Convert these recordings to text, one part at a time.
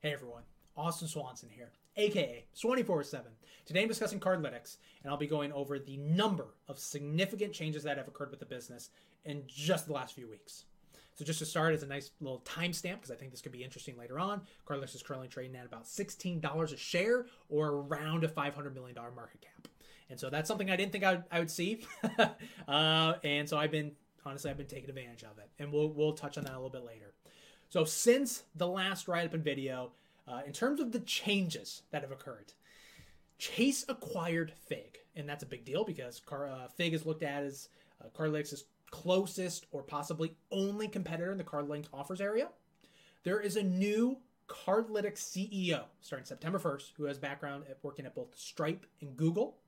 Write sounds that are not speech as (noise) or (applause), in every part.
Hey everyone, Austin Swanson here, aka 24 7. Today I'm discussing Cardlytics, and I'll be going over the number of significant changes that have occurred with the business in just the last few weeks. So just to start, as a nice little timestamp, because I think this could be interesting later on, Cardlytics is currently trading at about $16 a share, or around a $500 million market cap. And so that's something I didn't think I would, I would see. (laughs) uh, and so I've been, honestly, I've been taking advantage of it. And we'll, we'll touch on that a little bit later. So since the last write up and video, uh, in terms of the changes that have occurred, Chase acquired Figg, and that's a big deal because Car- uh, Figg is looked at as uh, Cardlytics' closest or possibly only competitor in the CardLink offers area. There is a new Cardlytics CEO starting September 1st who has background at working at both Stripe and Google.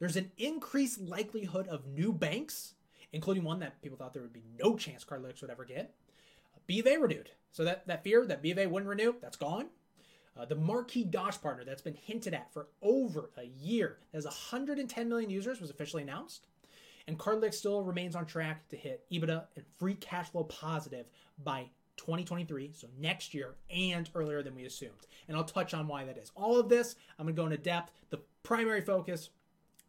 There's an increased likelihood of new banks, including one that people thought there would be no chance Cardlytics would ever get. BofA renewed. So that, that fear that BofA wouldn't renew, that's gone. Uh, the marquee Dosh partner that's been hinted at for over a year, that has 110 million users, was officially announced. And Cardlytics still remains on track to hit EBITDA and free cash flow positive by 2023, so next year and earlier than we assumed. And I'll touch on why that is. All of this, I'm going to go into depth. The primary focus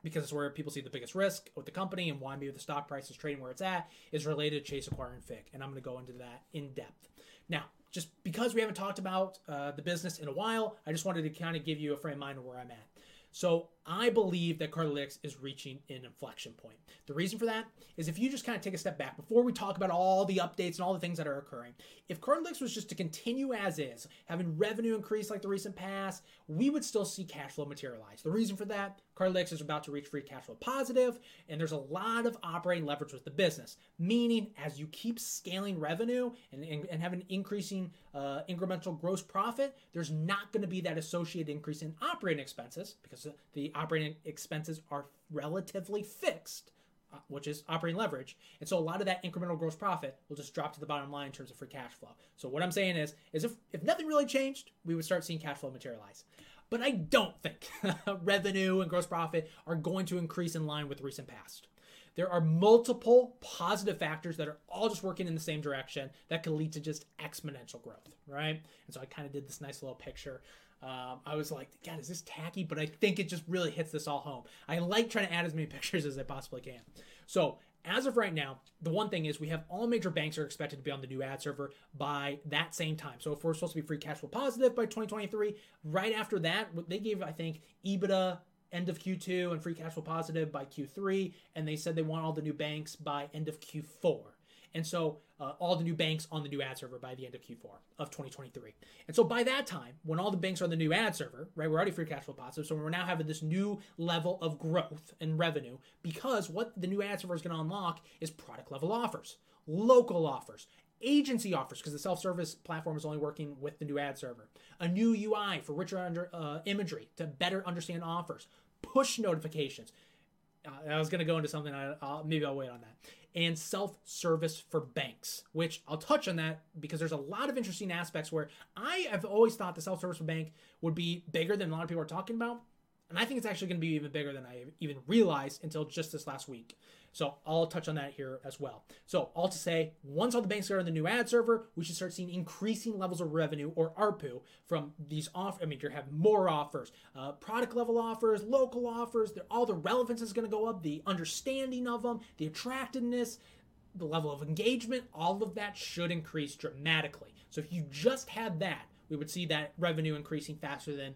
because it's where people see the biggest risk with the company and why maybe the stock price is trading where it's at is related to Chase acquiring Figg. And I'm going to go into that in depth. Now, just because we haven't talked about uh, the business in a while, I just wanted to kind of give you a frame of mind of where I'm at. So I believe that Cardlytics is reaching an inflection point. The reason for that is if you just kind of take a step back before we talk about all the updates and all the things that are occurring. If Cardlytics was just to continue as is, having revenue increase like the recent past, we would still see cash flow materialize. The reason for that, Cardlytics is about to reach free cash flow positive, and there's a lot of operating leverage with the business. Meaning, as you keep scaling revenue and, and, and have an increasing uh, incremental gross profit, there's not going to be that associated increase in operating expenses because the operating expenses are relatively fixed, uh, which is operating leverage. And so a lot of that incremental gross profit will just drop to the bottom line in terms of free cash flow. So what I'm saying is, is if, if nothing really changed, we would start seeing cash flow materialize. But I don't think (laughs) revenue and gross profit are going to increase in line with recent past. There are multiple positive factors that are all just working in the same direction that could lead to just exponential growth, right? And so I kind of did this nice little picture um, I was like, God, is this tacky? But I think it just really hits this all home. I like trying to add as many (laughs) pictures as I possibly can. So, as of right now, the one thing is we have all major banks are expected to be on the new ad server by that same time. So if we're supposed to be free cash flow positive by 2023, right after that, they gave I think EBITDA end of Q2 and free cash flow positive by Q3, and they said they want all the new banks by end of Q4. And so uh, all the new banks on the new ad server by the end of Q4 of 2023. And so by that time, when all the banks are on the new ad server, right, we're already free cash flow positive. So we're now having this new level of growth and revenue because what the new ad server is going to unlock is product level offers, local offers, agency offers because the self-service platform is only working with the new ad server a new ui for richer under, uh, imagery to better understand offers push notifications uh, i was going to go into something I, will maybe i'll wait on that and self service for banks, which I'll touch on that because there's a lot of interesting aspects where I have always thought the self service for bank would be bigger than a lot of people are talking about. And I think it's actually going to be even bigger than I even realized until just this last week. So I'll touch on that here as well. So all to say, once all the banks are on the new ad server, we should start seeing increasing levels of revenue or ARPU from these off. I mean, you have more offers, uh, product level offers, local offers. All the relevance is going to go up. The understanding of them, the attractiveness, the level of engagement, all of that should increase dramatically. So if you just had that, we would see that revenue increasing faster than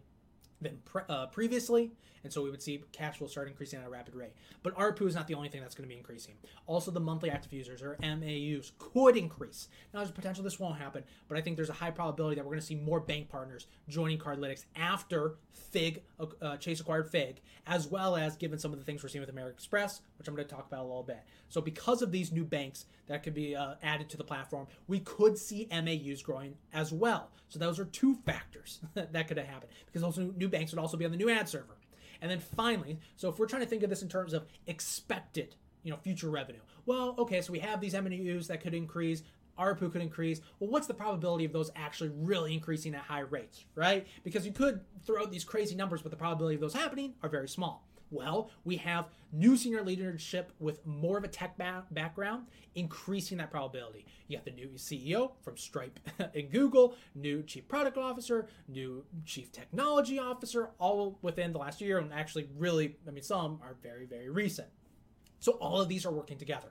than pre- uh, previously, and so we would see cash flow start increasing at a rapid rate. But ARPU is not the only thing that's going to be increasing. Also, the monthly active users or MAUs could increase. Now, there's potential this won't happen, but I think there's a high probability that we're going to see more bank partners joining Cardlytics after Figg, uh, Chase acquired Figg, as well as given some of the things we're seeing with American Express, which I'm going to talk about a little bit. So, because of these new banks that could be uh, added to the platform, we could see MAUs growing as well. So, those are two factors (laughs) that could have happened because those new banks would also be on the new ad server. And then finally, so if we're trying to think of this in terms of expected, you know, future revenue. Well, okay, so we have these MAUs that could increase, ARPU could increase. Well, what's the probability of those actually really increasing at high rates, right? Because you could throw out these crazy numbers, but the probability of those happening are very small. Well, we have new senior leadership with more of a tech ba- background, increasing that probability. You have the new CEO from Stripe (laughs) and Google, new chief product officer, new chief technology officer, all within the last year, and actually, really, I mean, some are very, very recent. So all of these are working together.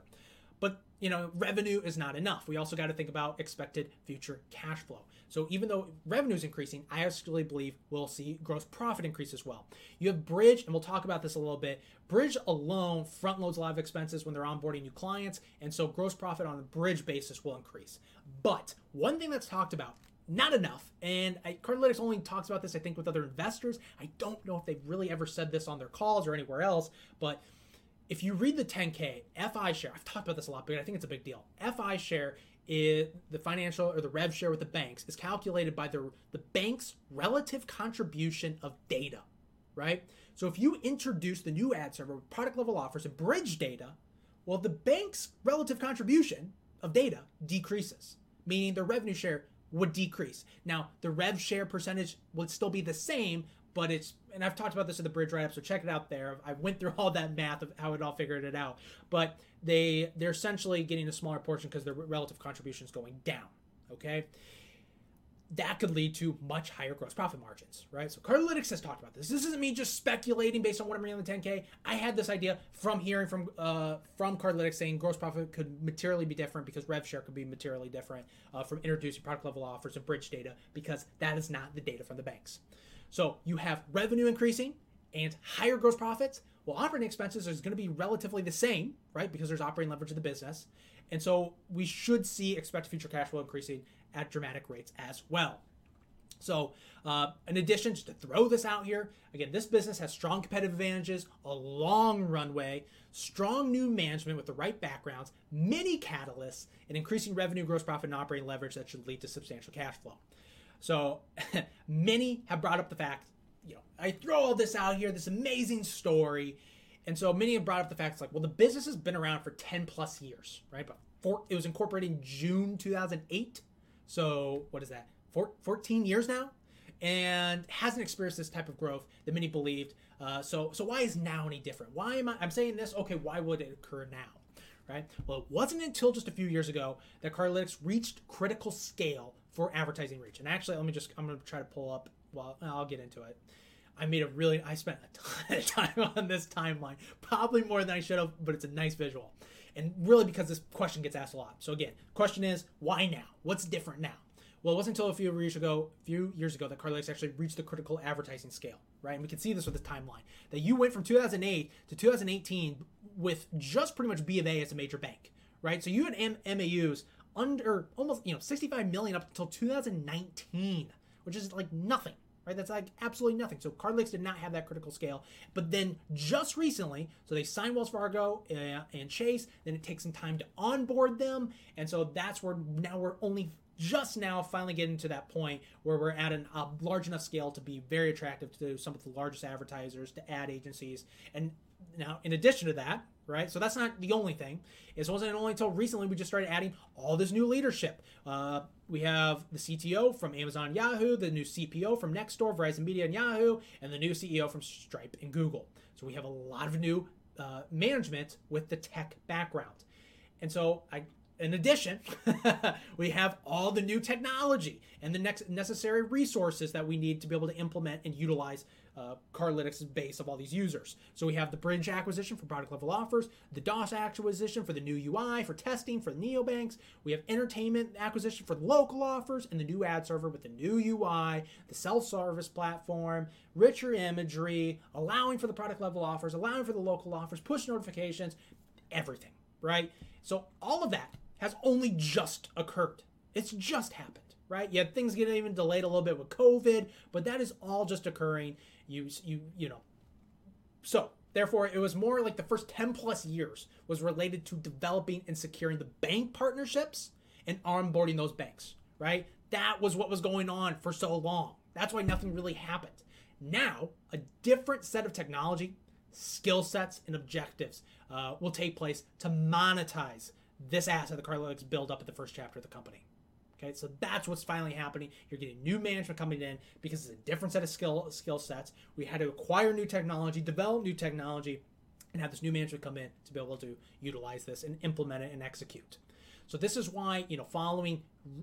But you know, revenue is not enough. We also got to think about expected future cash flow. So even though revenue is increasing, I actually believe we'll see gross profit increase as well. You have Bridg, and we'll talk about this a little bit. Bridg alone front loads a lot of expenses when they're onboarding new clients, and so gross profit on a Bridg basis will increase. But one thing that's talked about not enough. And I, Cardlytics only talks about this, I think, with other investors. I don't know if they've really ever said this on their calls or anywhere else, but if you read the 10K, FI share, I've talked about this a lot, but I think it's a big deal. FI share is the financial or the rev share with the banks is calculated by the, the bank's relative contribution of data, right? So if you introduce the new ad server with product level offers and Bridg data, well, the bank's relative contribution of data decreases, meaning the revenue share would decrease. Now, the rev share percentage would still be the same, but it's and I've talked about this in the Bridg write up, so check it out there. I went through all that math of how it all figured it out. But they they're essentially getting a smaller portion because their relative contribution is going down. Okay. That could lead to much higher gross profit margins, right? So Cardlytics has talked about this. This isn't me just speculating based on what I'm reading on the 10K. I had this idea from hearing from uh, from Cardlytics saying gross profit could materially be different because rev share could be materially different uh, from introducing product level offers and Bridg data because that is not the data from the banks. So you have revenue increasing and higher gross profits. Well, operating expenses is going to be relatively the same, right? Because there's operating leverage of the business. And so we should see expected future cash flow increasing at dramatic rates as well. So, uh, in addition, just to throw this out here, again, this business has strong competitive advantages, a long runway, strong new management with the right backgrounds, many catalysts, and increasing revenue, gross profit, and operating leverage that should lead to substantial cash flow. So (laughs) many have brought up the fact, you know, I throw all this out here, this amazing story. And so many have brought up the fact, like, well, the business has been around for 10 plus years, right? But four, it was incorporated in June 2008. So what is that? Four, 14 years now? And hasn't experienced this type of growth that many believed. Uh, so, so why is now any different? Why am I? I'm saying this. Okay, why would it occur now? Right. Well, it wasn't until just a few years ago that Cardlytics reached critical scale for advertising reach. And actually, let me just, I'm to try to pull up, well, I'll get into it. I made a really, I spent a ton of (laughs) time on this timeline, probably more than I should have, but it's a nice visual. And really because this question gets asked a lot. So again, question is, why now? What's different now? Well, it wasn't until a few years ago, few years ago, that Cardlytics actually reached the critical advertising scale, right? And we can see this with this timeline that you went from 2008 to 2018 with just pretty much B of A as a major bank, right? So you had M- MAUs under almost you know 65 million up until 2019, which is like nothing. Right, that's like absolutely nothing. So Cardlytics did not have that critical scale, but then just recently, so they signed Wells Fargo uh, and Chase. Then it takes some time to onboard them, and so that's where now we're only just now finally getting to that point where we're at an, a large enough scale to be very attractive to some of the largest advertisers, to ad agencies, and now in addition to that, right? So that's not the only thing. It wasn't only until recently we just started adding all this new leadership. Uh, we have the CTO from Amazon Yahoo, the new CPO from Nextdoor, Verizon Media, and Yahoo, and the new CEO from Stripe and Google. So we have a lot of new uh, management with the tech background. And so I in addition, (laughs) we have all the new technology and the next necessary resources that we need to be able to implement and utilize uh, Cardlytics' base of all these users. So we have the Bridg acquisition for product level offers, the Dosh acquisition for the new UI for testing for the neobanks. We have entertainment acquisition for local offers and the new ad server with the new UI, the self service platform, richer imagery, allowing for the product level offers, allowing for the local offers, push notifications, everything, right? So all of that has only just occurred. It's just happened, right? Yeah, things get even delayed a little bit with COVID, but that is all just occurring. You you you know. So therefore, it was more like the first ten plus years was related to developing and securing the bank partnerships and onboarding those banks, right? That was what was going on for so long. That's why nothing really happened. Now, a different set of technology, skill sets, and objectives uh, will take place to monetize this asset the Cardlytics build up at the first chapter of the company. Okay, so that's what's finally happening. You're getting new management coming in because it's a different set of skill skill sets. We had to acquire new technology, develop new technology, and have this new management come in to be able to utilize this and implement it and execute. So this is why you know following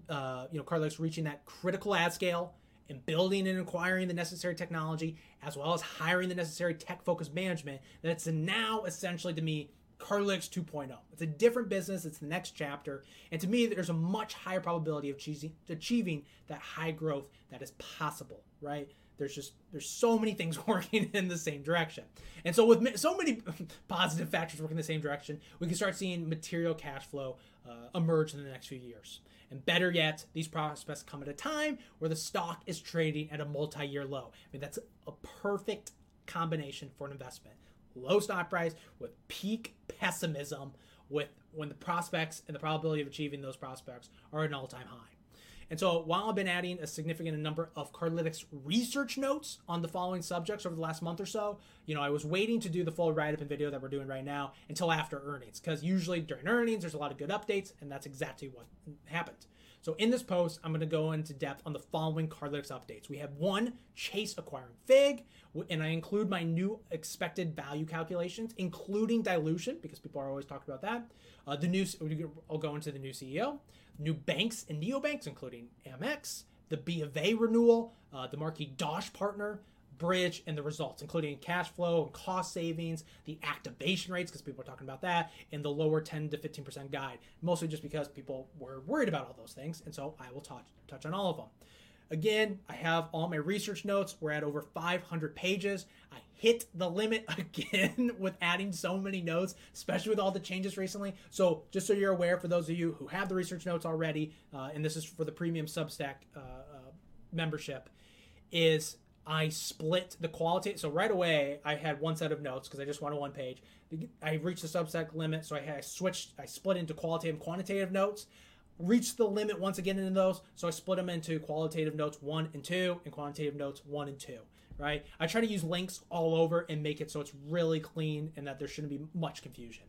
uh, you know Cardlytics reaching that critical ad scale and building and acquiring the necessary technology as well as hiring the necessary tech focused management that's now essentially to me Cardlytics 2.0. It's a different business. It's the next chapter. And to me, there's a much higher probability of achieving, achieving that high growth that is possible, right? There's just there's so many things (laughs) working in the same direction, and so with so many (laughs) positive factors working in the same direction, we can start seeing material cash flow uh, emerge in the next few years. And better yet, these prospects come at a time where the stock is trading at a multi-year low. I mean, that's a perfect combination for an investment low stock price with peak pessimism with when the prospects and the probability of achieving those prospects are at an all-time high. And so while I've been adding a significant number of Cardlytics research notes on the following subjects over the last month or so, you know, I was waiting to do the full write-up and video that we're doing right now until after earnings. Because usually during earnings, there's a lot of good updates, and that's exactly what happened. So in this post, I'm going to go into depth on the following Cardlytics updates. We have one, Chase acquiring Figg, and I include my new expected value calculations, including dilution, because people are always talking about that. Uh, the new, I'll go into the new CEO, new banks and neobanks, including Amex, the B of A renewal, uh, the marquee Dosh partner, Bridg and the results, including cash flow and cost savings, the activation rates, because people are talking about that, and the lower 10 to 15% guide, mostly just because people were worried about all those things. And so I will touch, touch on all of them. Again, I have all my research notes. We're at over 500 pages. I hit the limit (laughs) again with adding so many notes, especially with all the changes recently. So, just so you're aware, for those of you who have the research notes already, uh, and this is for the premium Substack uh, uh, membership, is I split the quality. So right away, I had one set of notes because I just wanted one page. I reached the Substack limit, so I, had, I switched. I split into qualitative and quantitative notes. Reached the limit once again in those, so I split them into qualitative notes one and two, and quantitative notes one and two. Right. I try to use links all over and make it so it's really clean and that there shouldn't be much confusion.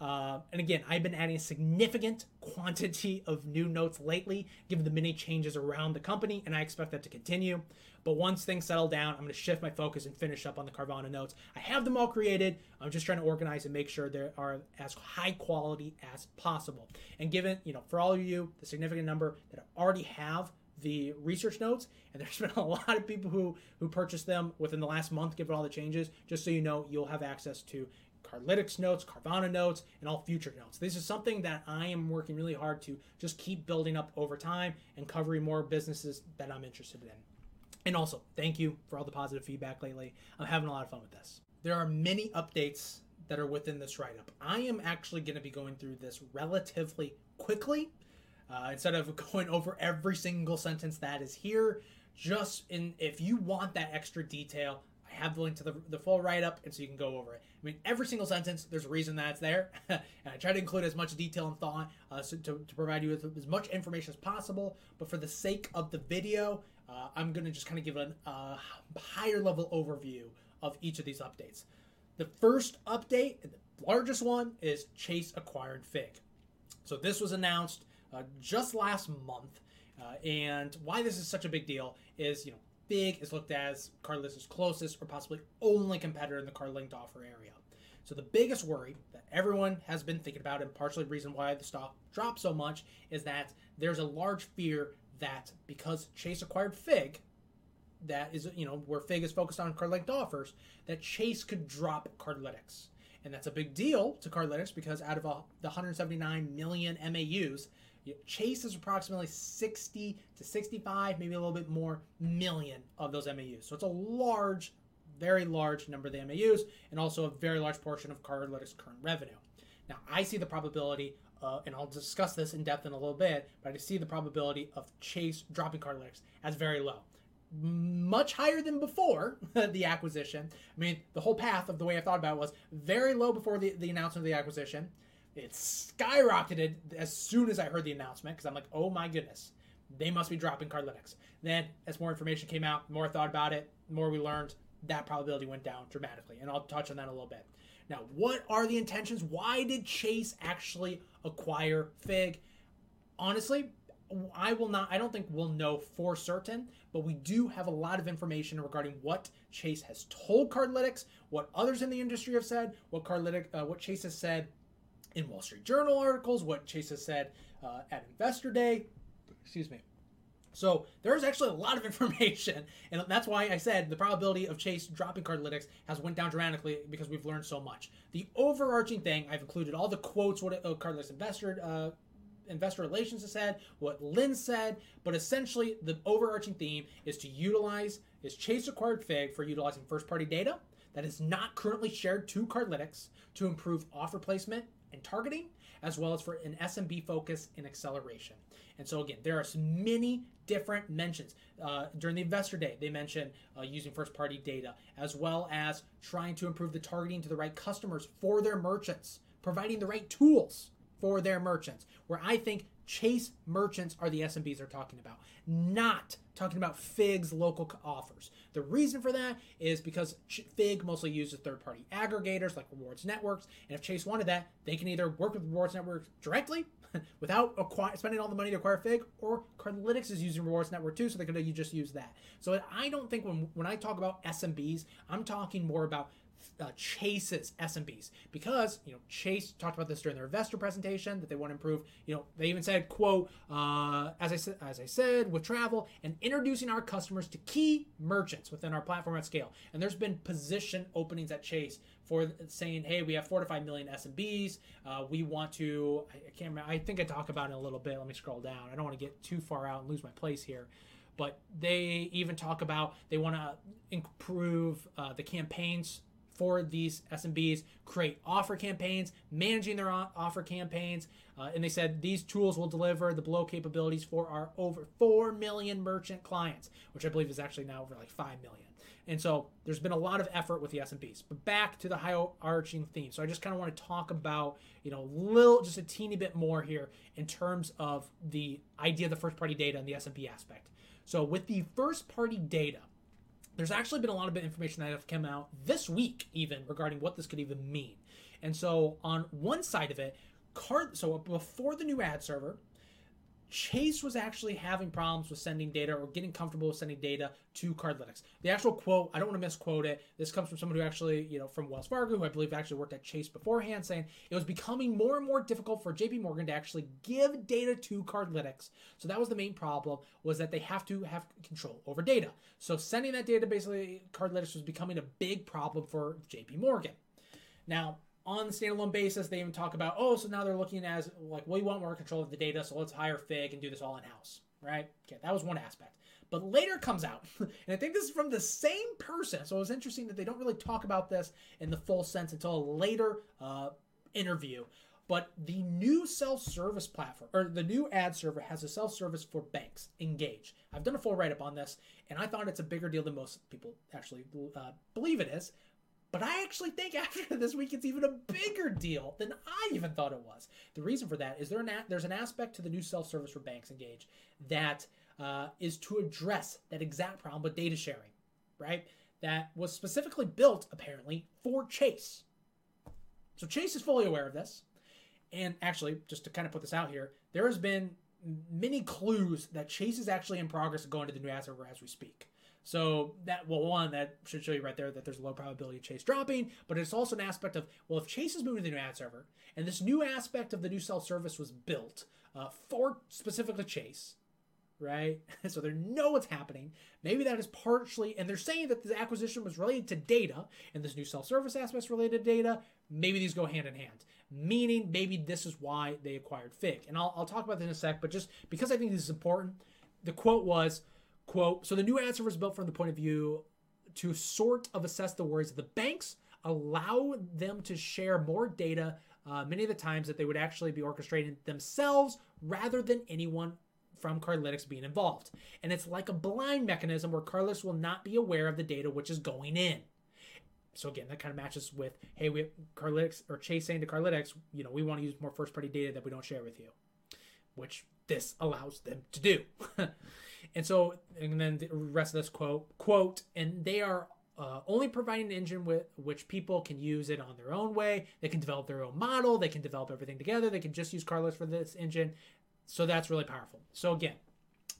Uh, and again, I've been adding a significant quantity of new notes lately, given the many changes around the company, and I expect that to continue. But once things settle down, I'm going to shift my focus and finish up on the Carvana notes. I have them all created. I'm just trying to organize and make sure they are as high quality as possible. And given, you know, for all of you, the significant number that already have the research notes, and (laughs) there's been a lot of people who who purchased them within the last month, given all the changes. Just so you know, you'll have access to Cardlytics notes, Carvana notes, and all future notes. This is something that I am working really hard to just keep building up over time and covering more businesses that I'm interested in. And also, thank you for all the positive feedback lately. I'm having a lot of fun with this. There are many updates that are within this write up. I am actually going to be going through this relatively quickly uh, instead of (laughs) going over every single sentence that is here. Just in, if you want that extra detail, I have the link to the, the full write up, and so you can go over it. I mean, every single sentence, there's a reason that it's there. (laughs) and I try to include as much detail and thought uh, so to, to provide you with as much information as possible. But for the sake of the video, uh, I'm going to just kind of give a uh, higher level overview of each of these updates. The first update, the largest one, is Chase acquired Figg. So this was announced uh, just last month. Uh, and why this is such a big deal is, you know, Figg is looked as Cardlytics' closest or possibly only competitor in the card linked offer area. So the biggest worry that everyone has been thinking about, and partially the reason why the stock dropped so much, is that there's a large fear that because Chase acquired Figg, that is you know where Figg is focused on card linked offers, that Chase could drop Cardlytics. And that's a big deal to Cardlytics because out of the 179 million MAUs, Chase is approximately 60 to 65, maybe a little bit more million of those MAUs. So it's a large, very large number of the MAUs and also a very large portion of Cardlytics' current revenue. Now, I see the probability, uh, and I'll discuss this in depth in a little bit, but I see the probability of Chase dropping Cardlytics as very low. Much higher than before (laughs) the acquisition. I mean, the whole path of the way I thought about it was very low before the, the announcement of the acquisition it skyrocketed as soon as I heard the announcement because I'm like, oh my goodness, they must be dropping Cardlytics. Then, as more information came out, more thought about it, more we learned, that probability went down dramatically. And I'll touch on that a little bit. Now, what are the intentions? Why did Chase actually acquire Figg? Honestly, I will not. I don't think we'll know for certain, but we do have a lot of information regarding what Chase has told Cardlytics, what others in the industry have said, what Cardlytics, uh, what Chase has said in Wall Street Journal articles, what Chase has said uh, at Investor Day. Excuse me. So there's actually a lot of (laughs) information, and that's why I said the probability of Chase dropping Cardlytics has went down dramatically because we've learned so much. The overarching thing I've included all the quotes what uh, Cardlytics investor uh, investor relations has said, what Lynn said, but essentially the overarching theme is to utilize is Chase acquired Figg for utilizing first party data that is not currently shared to Cardlytics to improve offer placement and targeting, as well as for an SMB focus and acceleration. And so again, there are many different mentions uh, during the investor day. They mentioned uh, using first party data, as well as trying to improve the targeting to the right customers for their merchants, providing the right tools for their merchants. Where I think Chase merchants are the SMBs they're talking about, not talking about Figg's local offers. The reason for that is because Figg mostly uses third party aggregators like rewards networks. And if Chase wanted that, they can either work with rewards networks directly (laughs) without spending all the money to acquire Figg, or Cardlytics is using rewards network too, so they could just use that. So I don't think when, when I talk about SMBs, I'm talking more about uh, Chase's SMBs because you know Chase talked about this during their investor presentation that they want to improve. You know, they even said, "quote uh, As I said, as I said, with travel and introducing our customers to key merchants within our platform at scale." And there's been position openings at Chase for saying, "Hey, we have four to five million SMBs. Uh, we want to." I, can't remember. I think I talk about it a little bit. Let me scroll down. I don't want to get too far out and lose my place here but they even talk about they want to improve uh, the campaigns for these SMBs, create offer campaigns, managing their offer campaigns. Uh, and they said these tools will deliver the below capabilities for our over 4 million merchant clients, which I believe is actually now over like 5 million. And so there's been a lot of effort with the SMBs. But back to the high arching theme. So I just kind of want to talk about, you know, little, just a teeny bit more here in terms of the idea of the first party data and the SMB aspect. So with the first party data, there's actually been a lot of information that have come out this week, even regarding what this could even mean. And so, on one side of it, card. So before the new ad server, Chase was actually having problems with sending data or getting comfortable with sending data to Cardlytics. The actual quote, I don't want to misquote it. This comes from someone who actually, you know, from Wells Fargo, who I believe actually worked at Chase beforehand, saying it was becoming more and more difficult for JP Morgan to actually give data to Cardlytics. So that was the main problem, was that they have to have control over data. So sending that data basically Cardlytics was becoming a big problem for JP Morgan. Now, on the standalone basis, they even talk about, oh, so now they're looking as like we want more control of the data, so let's hire Figg and do this all in house, right? Okay, that was one aspect. But later comes out, (laughs) and I think this is from the same person, so it was interesting that they don't really talk about this in the full sense until a later uh, interview. But the new self-service platform, or the new ad server, has a self-service for banks. Engage. I've done a full write-up on this, and I thought it's a bigger deal than most people actually uh, believe it is. But I actually think (laughs) after this week, it's even a bigger deal than I even thought it was. The reason for that is there an a- there's an aspect to the new self service for Banks Engage that uh, is to address that exact problem with data sharing, right? That was specifically built, apparently, for Chase. So Chase is fully aware of this. And actually, just to kind of put this out here, there has been many clues that Chase is actually in progress of going to the new server as we speak. So that well, one that should show you right there that there's a low probability of Chase dropping, but it's also an aspect of well, if Chase is moving to the new ad server, and this new aspect of the new self service was built uh, for specifically Chase, right? (laughs) so they know what's happening. Maybe that is partially, and they're saying that the acquisition was related to data, and this new self service aspect is related to data. Maybe these go hand in hand meaning maybe this is why they acquired Figg. And I'll, I'll talk about this in a sec, but just because I think this is important, the quote was Quote, so the new answer was built from the point of view to sort of assess the worries of the banks, allow them to share more data uh, many of the times that they would actually be orchestrating themselves rather than anyone from Cardlytics being involved. And it's like a blind mechanism where Cardlytics will not be aware of the data which is going in. So again, that kind of matches with, hey, we Cardlytics or Chase saying to Cardlytics, you know, we want to use more first party data that we don't share with you, which this allows them to do. (laughs) And so, and then the rest of this quote, quote, and they are uh, only providing an engine with which people can use it on their own way. They can develop their own model. They can develop everything together. They can just use Carlos for this engine. So that's really powerful. So again,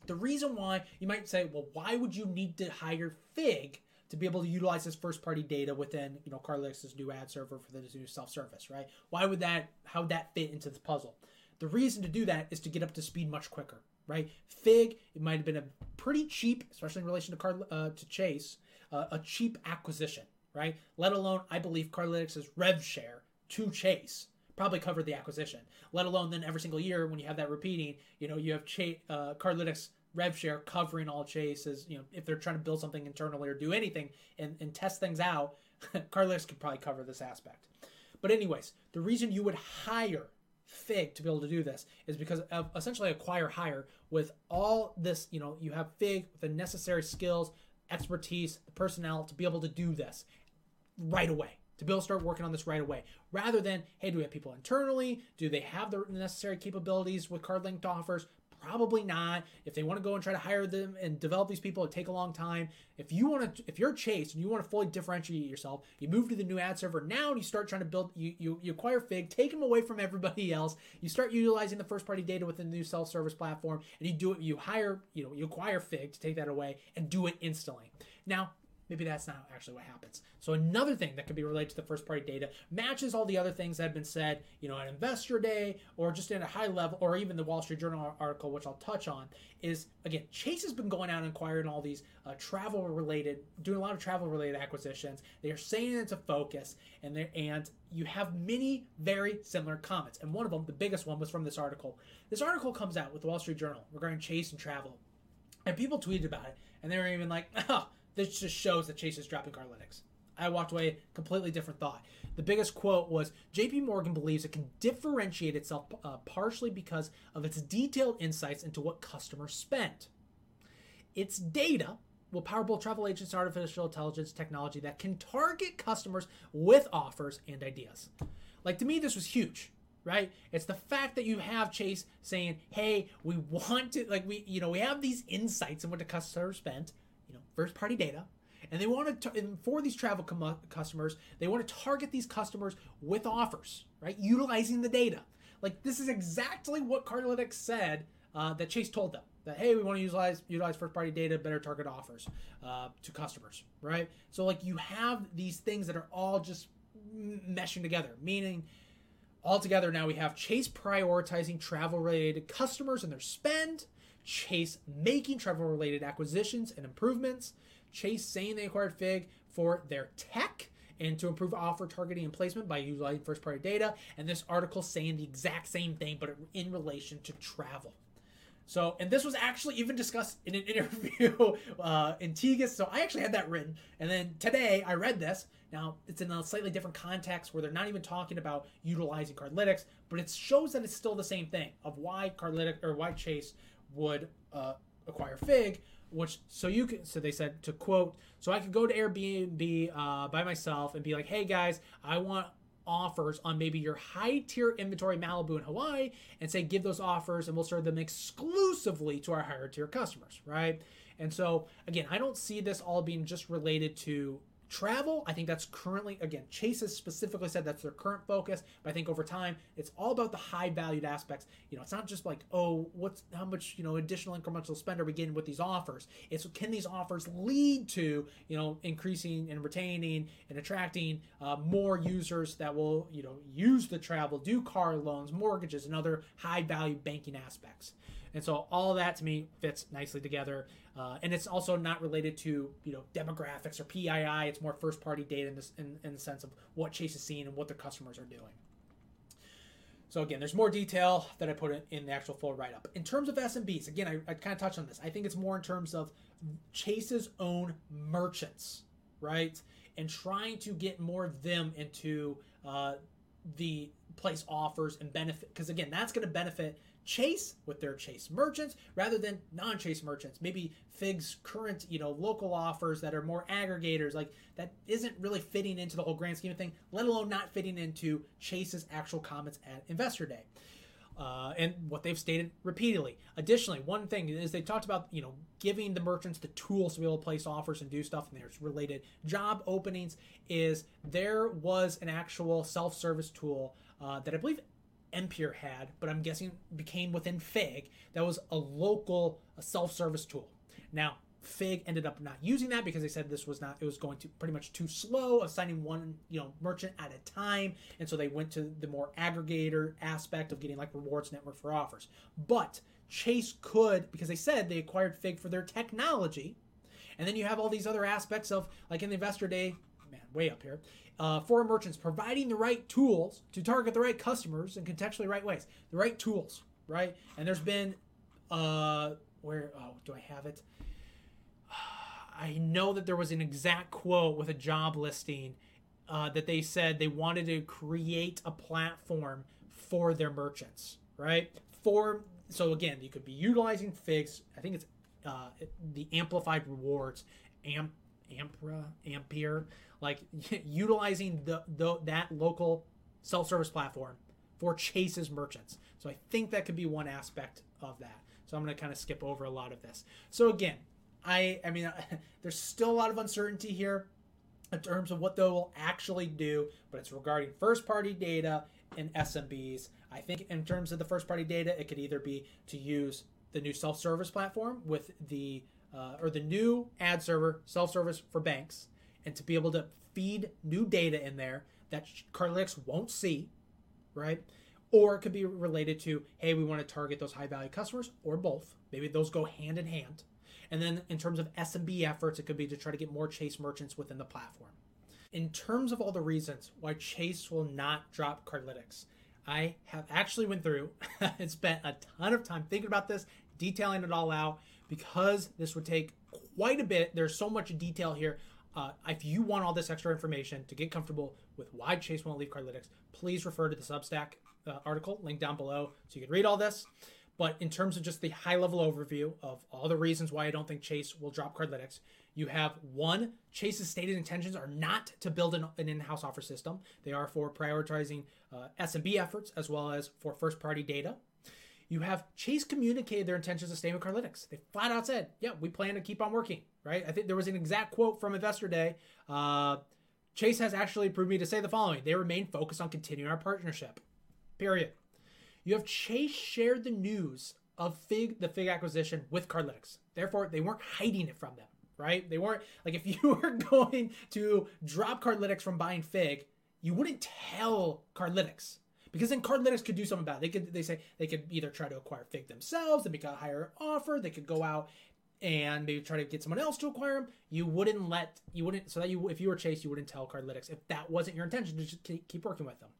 the reason why you might say, well, why would you need to hire Figg to be able to utilize this first party data within, you know, Cardlytics' new ad server for this new self service, right? Why would that, how would that fit into the puzzle? The reason to do that is to get up to speed much quicker, right? Figg, it might have been a pretty cheap, especially in relation to card uh, to Chase, uh, a cheap acquisition, right? Let alone, I believe Cardlytics' rev share to Chase probably covered the acquisition. Let alone then every single year when you have that repeating, you know, you have Chase, uh, Cardlytics rev share covering all chases. You know, if they're trying to build something internally or do anything and, and test things out, (laughs) Cardlytics could probably cover this aspect. But anyways, the reason you would hire Figg to be able to do this is because of essentially acquire hire with all this, you know, you have Figg with the necessary skills, expertise, the personnel to be able to do this right away to be able to start working on this right away rather than hey do we have people internally? Do they have the necessary capabilities with card linked offers probably not. If they want to go and try to hire them and develop these people it take a long time. If you want to if you're chase and you want to fully differentiate yourself you move to the new ad server now and you start trying to build you you, you acquire Figg take them away from everybody (laughs) else you start utilizing the first party data within the new self-service platform and you do it you hire you know you acquire Figg to take that away and do it instantly. Now maybe that's not actually what happens. So another thing that could be related to the first party data matches all the other things that have been said, you know, at Investor Day or just at a high level, or even the Wall Street Journal article, which I'll touch on. Is again, Chase has been going out and acquiring all these uh, travel related, doing a lot of travel related acquisitions. They are saying it's a focus, and they and you have many very similar comments. And one of them, the biggest one, was from this article. This article comes out with the Wall Street Journal regarding Chase and travel, and people tweeted about it, and they were even like, (laughs) "Oh." This just shows that Chase is dropping Cardlytics. I walked away completely different thought. The biggest quote was JP Morgan believes it can differentiate itself uh, partially because of its detailed insights into what customers spend. Its data will power both travel agents and artificial intelligence technology that can target customers with offers and ideas. Like to me, this was huge, right? It's the fact that you have Chase saying, "Hey, we want to like we you know we have these insights in what the customer spent." First party data and they want to for these travel com- customers they want to target these customers with offers right? Utilizing the data. Like this is exactly what Cardlytics said uh, that chase told them that hey we want to utilize utilize first party data better target offers uh, to customers right? So like you have these things that are all just meshing together meaning altogether now we have chase prioritizing travel related customers and their spend Chase making travel related acquisitions and improvements, Chase saying they acquired Figg for their tech and to improve offer targeting and placement by utilizing first party data, and this article saying the exact same thing but in relation to travel. So, and this was actually even discussed in an (laughs) interview uh, in Tegus. So I actually had that written. And then today I read this. Now it's in a slightly different context where they're not even talking about utilizing Cardlytics, but it shows that it's still the same thing of why Cardlytics or why Chase would uh, acquire Figg, which so you can so they said to quote so I could go to Airbnb uh, by myself and be like, hey guys, I want offers on maybe your high tier inventory Malibu and Hawaii and say give those offers and we'll serve them exclusively to our higher tier customers, right? And so again, I don't see this all being just related to Travel, I think that's currently, again, Chase has specifically said that's their current focus, but I think over time, it's all about the high valued aspects. You know, it's not just like, oh, what's how much, you know, additional incremental spend are we getting with these offers? It's can these offers lead to, you know, increasing and retaining and attracting uh, more users that will, you know, use the travel, do car loans, mortgages, and other high value banking aspects. And so all that to me fits nicely together. Uh, and it's also not related to you know demographics or PII. It's more first party data in, this, in, in the sense of what Chase is seeing and what their customers are doing. So again, there's more detail that I put in, in the actual full write up. In terms of SMBs, again, I, I kind of touched on this. I think it's more in terms of Chase's own merchants, right, and trying to get more of them into uh, the place offers and benefit because again, that's going to benefit Chase with their Chase merchants rather than non-Chase merchants. Maybe Figg's current, you know, local offers that are more aggregators, like that isn't really fitting into the whole grand scheme of thing, let alone not fitting into Chase's actual comments at Investor Day. Uh, and what they've stated repeatedly. Additionally, one thing is they talked about you know giving the merchants the tools to be able to place offers and do stuff, and there's related job openings. Is there was an actual self-service tool uh, that I believe Empyr had, but I'm guessing became within Figg. That was a local a self-service tool. Now, Figg ended up not using that because they said this was not it was going to pretty much too slow assigning one you know merchant at a time and so they went to the more aggregator aspect of getting like rewards network for offers but chase could because they said they acquired Figg for their technology and then you have all these other aspects of like in the investor day man way up here uh, for merchants providing the right tools to target the right customers in contextually right ways the right tools right and there's been uh where oh do i have it (sighs) I know that there was an exact quote with a job listing uh, that they said they wanted to create a platform for their merchants, right? For so again, you could be utilizing Fix. I think it's uh, the amplified rewards, amp, Ampra, Ampere, like (laughs) utilizing the, the that local self-service platform for Chase's merchants. So I think that could be one aspect of that. So I'm going to kind of skip over a lot of this. So again, I I mean, (laughs) there's still a lot of uncertainty here in terms of what they will actually do, but it's regarding first party data and SMBs. I think in terms of the first party data, it could either be to use the new self service platform with the uh, or the new ad server self service for banks, and to be able to feed new data in there that Cardlytics won't see, right? Or it could be related to, hey, we want to target those high value customers, or both. Maybe those go hand in hand. And then in terms of SMB efforts, it could be to try to get more Chase merchants within the platform. In terms of all the reasons why Chase will not drop Cardlytics, I have actually went through (laughs) and spent a ton of time thinking about this, detailing it all out because this would take quite a bit. There's so much detail here. Uh, if you want all this extra information to get comfortable with why Chase won't leave Cardlytics, please refer to the Substack uh, article linked down below so you can read all this. But in terms of just the high level overview of all the reasons why I don't think Chase will drop Cardlytics, you have one, Chase's stated intentions are not to build an, an in house offer system. They are for prioritizing uh, SMB efforts as well as for first party data. You have Chase communicated their intentions to stay with Cardlytics. They flat out said, yeah, we plan to keep on working, right? I think there was an exact quote from Investor Day. Uh, Chase has actually approved me to say the following they remain focused on continuing our partnership. Period. You have Chase shared the news of Figg, the Figg acquisition with Cardlytics. Therefore, they weren't hiding it from them, right? They weren't like if you (laughs) were going to drop Cardlytics from buying Figg, you wouldn't tell Cardlytics because then Cardlytics could do something about it. They could they say they could either try to acquire Figg themselves and make a higher offer. They could go out and maybe try to get someone else to acquire them. You wouldn't let you wouldn't so that you if you were Chase, you wouldn't tell Cardlytics if that wasn't your intention to just keep working with them.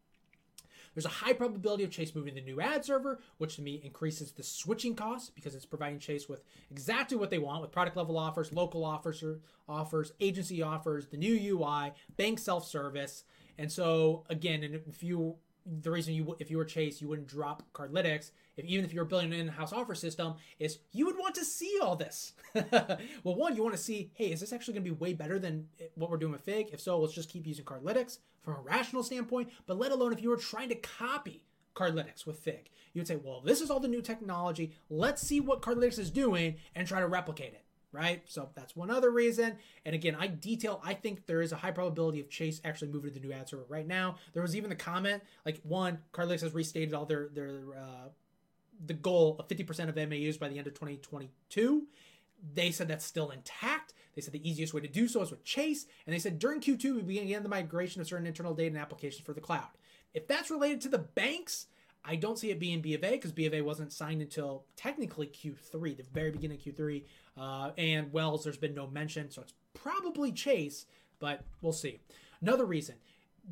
There's a high probability of Chase moving to the new ad server, which to me increases the switching costs because it's providing Chase with exactly what they want with product level offers, local offers, offers, agency offers, the new UI, bank self service. And so again, if you the reason you would if you were Chase you wouldn't drop Cardlytics if even if you were building an in-house offer system is you would want to see all this. (laughs) well, one you want to see, hey, is this actually going to be way better than eh, what we're doing with Figg? If so, let's just keep using Cardlytics from a rational standpoint. But let alone if you were trying to copy Cardlytics with Figg, you would say, well, this is all the new technology. Let's see what Cardlytics is doing and try to replicate it right? So that's one other reason. And again, I detail, I think there is a high probability of Chase actually moving to the new ad server right now. There was even the comment, like one, Cardlytics has restated all their, their, uh, the goal of 50% of MAUs by the end of 2022. They said that's still intact. They said the easiest way to do so is with Chase. And they said during Q2, we began the migration of certain internal data and applications for the cloud. If that's related to the banks, I don't see it being B of A because B of A wasn't signed until technically Q3, the very beginning of Q3. Uh, and Wells, there's been no mention, so it's probably Chase, but we'll see. Another reason,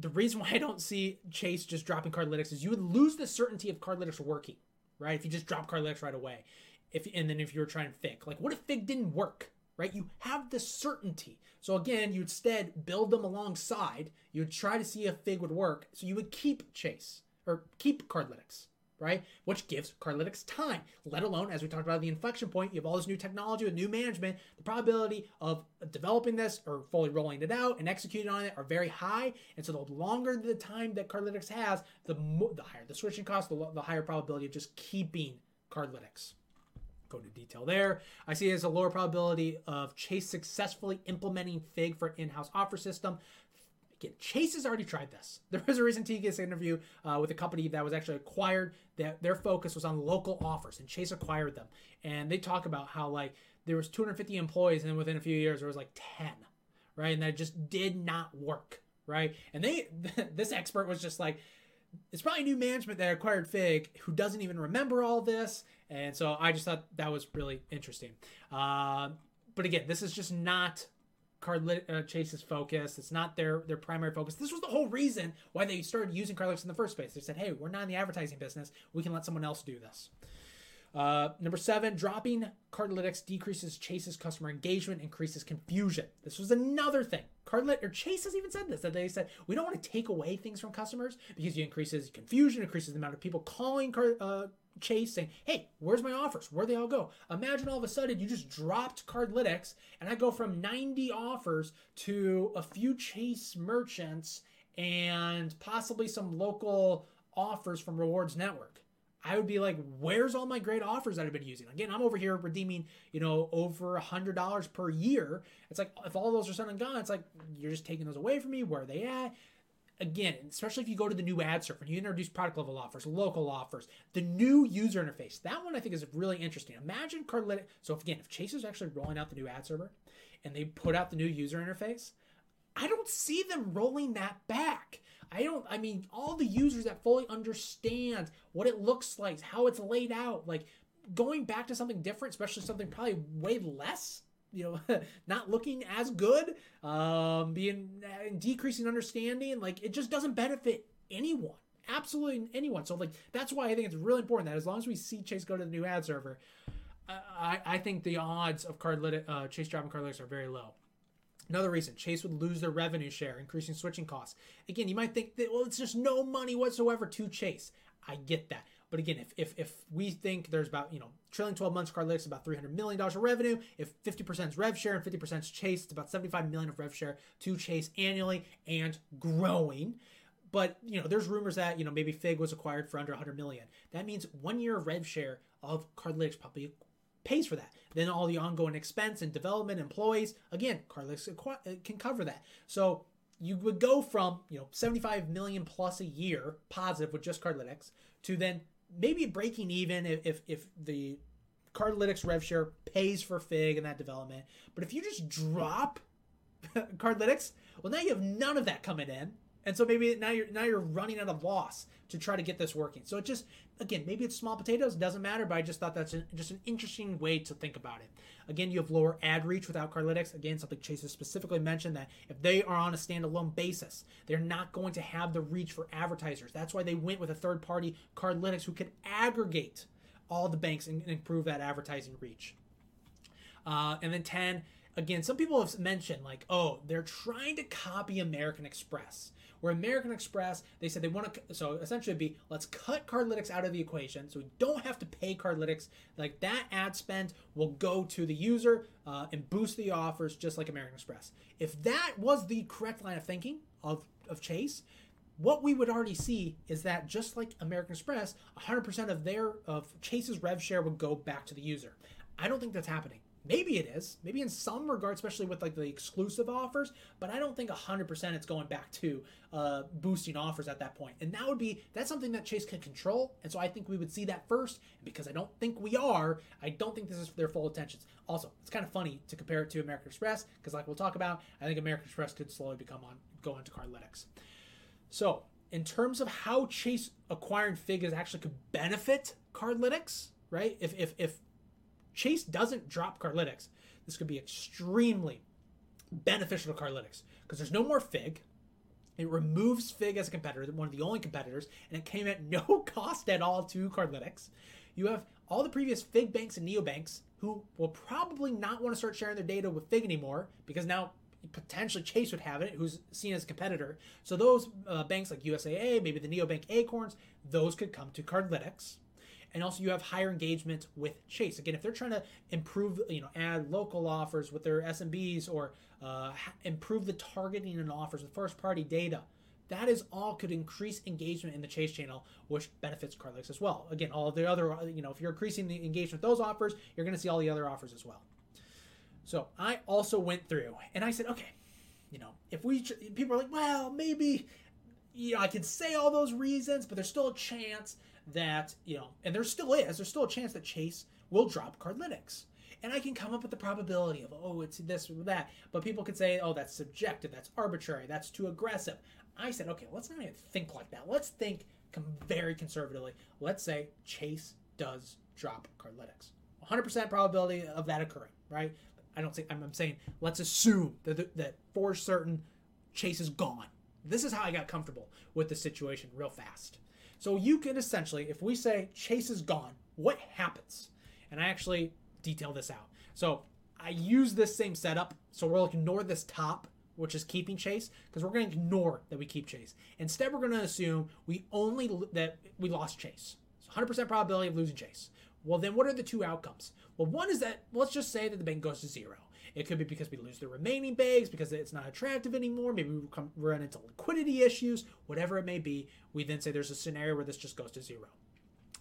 the reason why I don't see Chase just dropping Cardlytics is you would lose the certainty of Cardlytics working, right? If you just drop Cardlytics right away, if and then if you were trying Figg, like what if Figg didn't work? Right, you have the certainty. So again, you instead build them alongside. You would try to see if Figg would work. So you would keep Chase or keep Cardlytics right? Which gives Cardlytics time, let alone, as we talked about the inflection point, you have all this new technology with new management. The probability of developing this or fully rolling it out and executing on it are very high. And so the longer the time that Cardlytics has, the, more, the higher the switching cost, the, the higher probability of just keeping Cardlytics. Go into detail there. I see it as a lower probability of Chase successfully implementing Figg for an in-house offer system Chase has already tried this. (laughs) There was a recent TKS interview uh, with a company that was actually acquired. That their focus was on local offers, and Chase acquired them. And they talk about how like there was 250 employees, and then within a few years there was like 10, right? And that just did not work, right? And they (laughs) this expert was just like, it's probably new management that acquired Figg who doesn't even remember all this. And so I just thought that was really interesting. Uh, but again, this is just not Cardlit uh, Chase's focus. It's not their their primary focus. This was the whole reason why they started using Cardlytics in the first place. They said, "Hey, we're not in the advertising business. We can let someone else do this." Uh, number seven, dropping Cardlytics decreases Chase's customer engagement, increases confusion. This was another thing. Cardlit or Chase has even said this that they said we don't want to take away things from customers because it increases confusion, increases the amount of people calling Card, uh, Chase saying, "Hey, where's my offers? Where they all go?" Imagine all of a sudden you just dropped Cardlytics, and I go from 90 offers to a few Chase merchants and possibly some local offers from Rewards Network. I would be like, where's all my great offers that I've been using? Again, I'm over here redeeming, you know, over a hundred dollars per year. It's like if all those are suddenly gone, it's like you're just taking those away from me. Where are they at? Again, especially if you go to the new ad server and you introduce product level offers, local offers, the new user interface. That one I think is really interesting. Imagine Cardlytics. So if, again, if Chase is actually rolling out the new ad server and they put out the new user interface, I don't see them rolling that back. I don't, I mean, all the users that fully understand what it looks like, how it's laid out, like going back to something different, especially something probably way less, you know, (laughs) not looking as good, um, being uh, decreasing understanding, like it just doesn't benefit anyone. Absolutely anyone. So, like, that's why I think it's really important that as long as we see Chase go to the new ad server, I, I think the odds of card uh, Chase dropping Cardlytics are very low. Another reason Chase would lose their revenue share, increasing switching costs. Again, you might think that well, it's just no money whatsoever to Chase. I get that, but again, if if, if we think there's about you know trailing 12 months, Cardlytics about 300 million dollars of revenue. If 50% is rev share and 50% is Chase, it's about 75 million of rev share to Chase annually and growing. But you know, there's rumors that you know maybe Figg was acquired for under 100 million. That means one year of rev share of Cardlytics probably pays for that. Then all the ongoing expense and development employees, again, Cardlytics uh, can cover that. So you would go from, you know, 75 million plus a year positive with just Cardlytics to then maybe breaking even if, if, if the Cardlytics rev share pays for Figg and that development. But if you just drop (laughs) Cardlytics, well, now you have none of that coming in and so maybe now you're now you're running at a loss to try to get this working. So it just again maybe it's small potatoes, doesn't matter. But I just thought that's an, just an interesting way to think about it. Again, you have lower ad reach without Cardlytics. Again, something Chase has specifically mentioned that if they are on a standalone basis, they're not going to have the reach for advertisers. That's why they went with a third party Cardlytics who could aggregate all the banks and, and improve that advertising reach. Uh, and then 10, again, some people have mentioned like, oh, they're trying to copy American Express. Where American Express, they said they want to, so essentially be let's cut Cardlytics out of the equation, so we don't have to pay Cardlytics. Like that ad spend will go to the user uh, and boost the offers, just like American Express. If that was the correct line of thinking of of Chase, what we would already see is that just like American Express, 100% of their of Chase's rev share would go back to the user. I don't think that's happening. Maybe it is. Maybe in some regard, especially with like the exclusive offers, but I don't think 100% it's going back to uh, boosting offers at that point. And that would be that's something that Chase can control. And so I think we would see that first. And because I don't think we are, I don't think this is their full attentions. Also, it's kind of funny to compare it to American Express because, like we'll talk about, I think American Express could slowly become on go into Cardlytics. So in terms of how Chase acquiring Figg is actually could benefit Cardlytics, right? If if if Chase doesn't drop Cardlytics, this could be extremely beneficial to Cardlytics because there's no more Figg. It removes Figg as a competitor, one of the only competitors, and it came at (laughs) no cost at all to Cardlytics. You have all the previous Figg banks and neobanks who will probably not want to start sharing their data with Figg anymore because now potentially Chase would have it, who's seen as a competitor. So those uh, banks like USAA, maybe the neobank Acorns, those could come to Cardlytics and also you have higher engagement with Chase. Again, if they're trying to improve, you know, add local offers with their SMBs or uh, improve the targeting and offers with first party data, that is all could increase engagement in the Chase channel, which benefits Cardlytics as well. Again, all the other, you know, if you're increasing the engagement with those offers, you're going to see all the other offers as well. So I also went through and I said, okay, you know, if we people are like, well, maybe you know, I can say all those reasons, but there's still a chance that, you know, and there still is, there's still a chance that Chase will drop Cardlytics. And I can come up with the probability of, oh, it's this or that. But people could say, oh, that's subjective, that's arbitrary, that's too aggressive. I said, okay, let's not even think like that. Let's think very conservatively. Let's say Chase does drop Cardlytics. 100% probability of that occurring, right? I don't say, I'm, I'm saying, let's assume that, that for certain Chase is gone. This is how I got comfortable with the situation real fast. So you can essentially, if we say Chase is gone, what happens? And I actually detail this out. So I use this same setup. So we'll ignore this top, which is keeping Chase, because we're going to ignore that we keep Chase. Instead, we're going to assume we only that we lost Chase. So 100% probability of losing Chase. Well, then what are the two outcomes? Well, one is that let's just say that the bank goes to zero. It could be because we lose the remaining bags, because it's not attractive anymore. Maybe we come, run into liquidity issues, whatever it may be. We then say there's a scenario where this just goes to zero.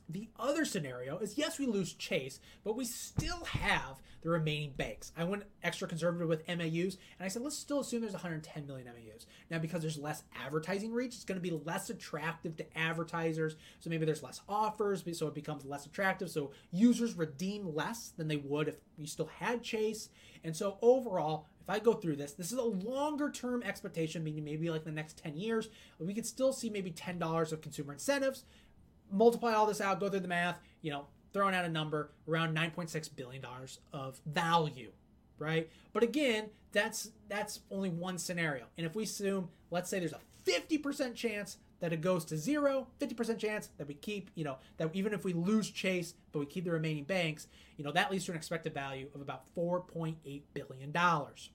The other scenario is yes, we lose Chase, but we still have the remaining banks. I went extra conservative with MAUs, and I said let's still assume there's 110 million MAUs. Now, because there's less advertising reach, it's going to be less attractive to advertisers. So maybe there's less offers, so it becomes less attractive. So users redeem less than they would if you still had Chase. And so overall, if I go through this, this is a longer term expectation, meaning maybe like the next 10 years, we could still see maybe $10 of consumer incentives multiply all this out, go through the math, you know, throwing out a number around 9.6 billion dollars of value, right? But again, that's that's only one scenario. And if we assume, let's say there's a 50% chance that it goes to zero, 50% chance that we keep, you know, that even if we lose Chase, but we keep the remaining banks, you know, that leads to an expected value of about 4.8 billion dollars.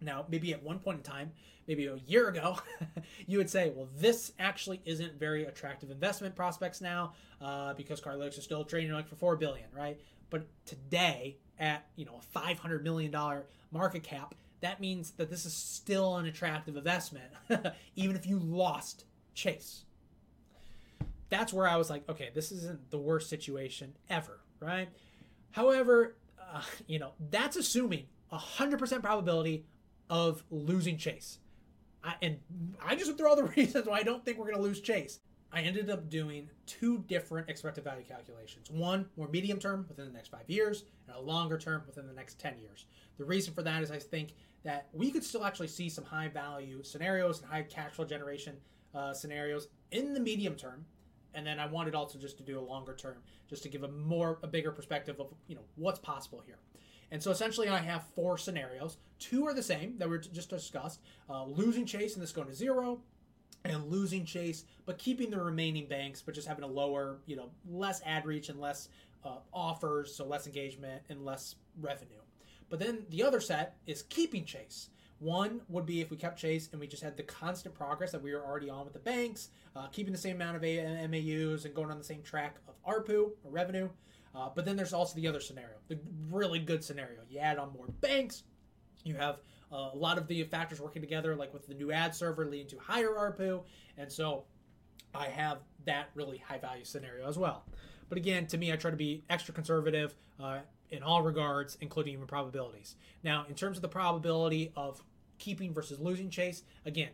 Now, maybe at one point in time, maybe a year ago, (laughs) you would say, well, this actually isn't very attractive investment prospects now uh, because Cardlytics is still trading like for four billion, right? But today, at you know a five hundred million dollar market cap, that means that this is still an attractive investment, (laughs) even if you lost Chase. That's where I was like, okay, this isn't the worst situation ever, right? However, uh, you know, that's assuming 100% probability of losing Chase. I, and I just through all the reasons why I don't think we're going to lose Chase. I ended up doing two different expected value calculations. One more medium term within the next five years, and a longer term within the next 10 years. The reason for that is I think that we could still actually see some high value scenarios and high cash flow generation uh, scenarios in the medium term. And then I wanted also just to do a longer term, just to give a more, a bigger perspective of, you know, what's possible here. And so essentially, I have four scenarios. Two are the same that we just discussed uh, losing Chase and this going to zero, and losing Chase, but keeping the remaining banks, but just having a lower, you know, less ad reach and less uh, offers, so less engagement and less revenue. But then the other set is keeping Chase. One would be if we kept Chase and we just had the constant progress that we were already on with the banks, uh, keeping the same amount of MAUs and going on the same track of ARPU or revenue. Uh, but then there's also the other scenario, the really good scenario. You add on more banks, you have uh, a lot of the factors working together, like with the new ad server leading to higher ARPU. And so I have that really high value scenario as well. But again, to me, I try to be extra conservative uh, in all regards, including even probabilities. Now, in terms of the probability of keeping versus losing Chase, again,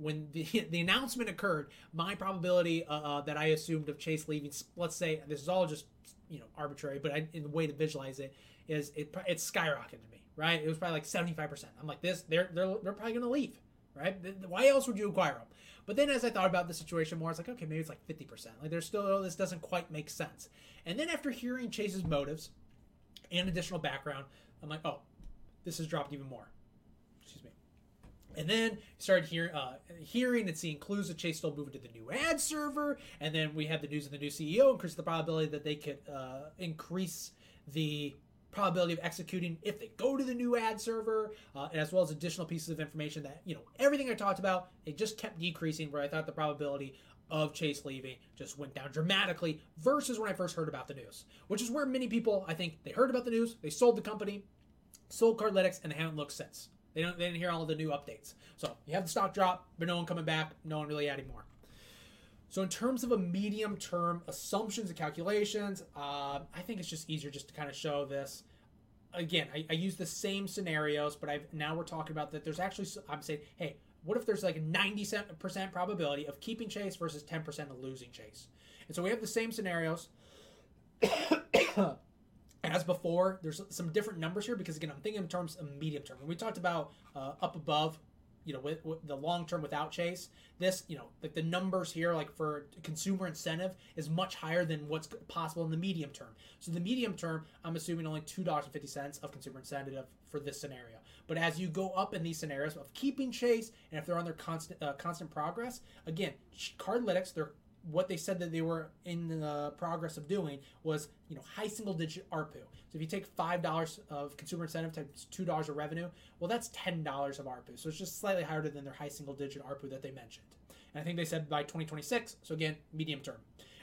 when the, (laughs) the announcement occurred, my probability uh, uh, that I assumed of Chase leaving, let's say this is all just you know arbitrary, but I, in the way to visualize it is it it skyrocketed to me, right? It was probably like seventy five percent. I'm like this, they're they're they're probably gonna leave, right? Why else would you acquire them? But then as I thought about the situation more, I was like, okay, maybe it's like fifty percent. Like there's still oh, this doesn't quite make sense. And then after hearing Chase's motives and additional background, I'm like, oh, this has dropped even more. And then started hear, uh, hearing and seeing clues that Chase still moving to the new ad server. And then we had the news of the new CEO, increase the probability that they could uh, increase the probability of executing if they go to the new ad server, uh, as well as additional pieces of information that, you know, everything I talked about, it just kept decreasing where I thought the probability of Chase leaving just went down dramatically versus when I first heard about the news, which is where many people, I think, they heard about the news, they sold the company, sold Cardlytics, and they haven't looked since. They don't. They didn't hear all the new updates. So you have the stock drop, but no one coming back. No one really adding more. So in terms of a medium term assumptions and calculations, uh, I think it's just easier just to kind of show this. again, I, I use the same scenarios, but I've now we're talking about that. There's actually I'm saying, hey, what if there's like a 90% probability of keeping Chase versus 10% of losing Chase? And so we have the same scenarios (coughs) (coughs) as before. There's some different numbers here because again, I'm thinking in terms of medium term. When we talked about uh, up above, you know, with, with the long term without Chase, this, you know, like the numbers here, like for consumer incentive, is much higher than what's possible in the medium term. So the medium term, I'm assuming only two dollars and fifty cents of consumer incentive for this scenario. But as you go up in these scenarios of keeping Chase, and if they're on their constant uh, constant progress, again, Cardlytics, they're what they said that they were in the progress of doing was you know high single digit ARPU. So if you take five dollars of consumer incentive times two dollars of revenue, well that's ten dollars of ARPU. So it's just slightly higher than their high single digit ARPU that they mentioned. And I think they said by 2026. So again, medium term.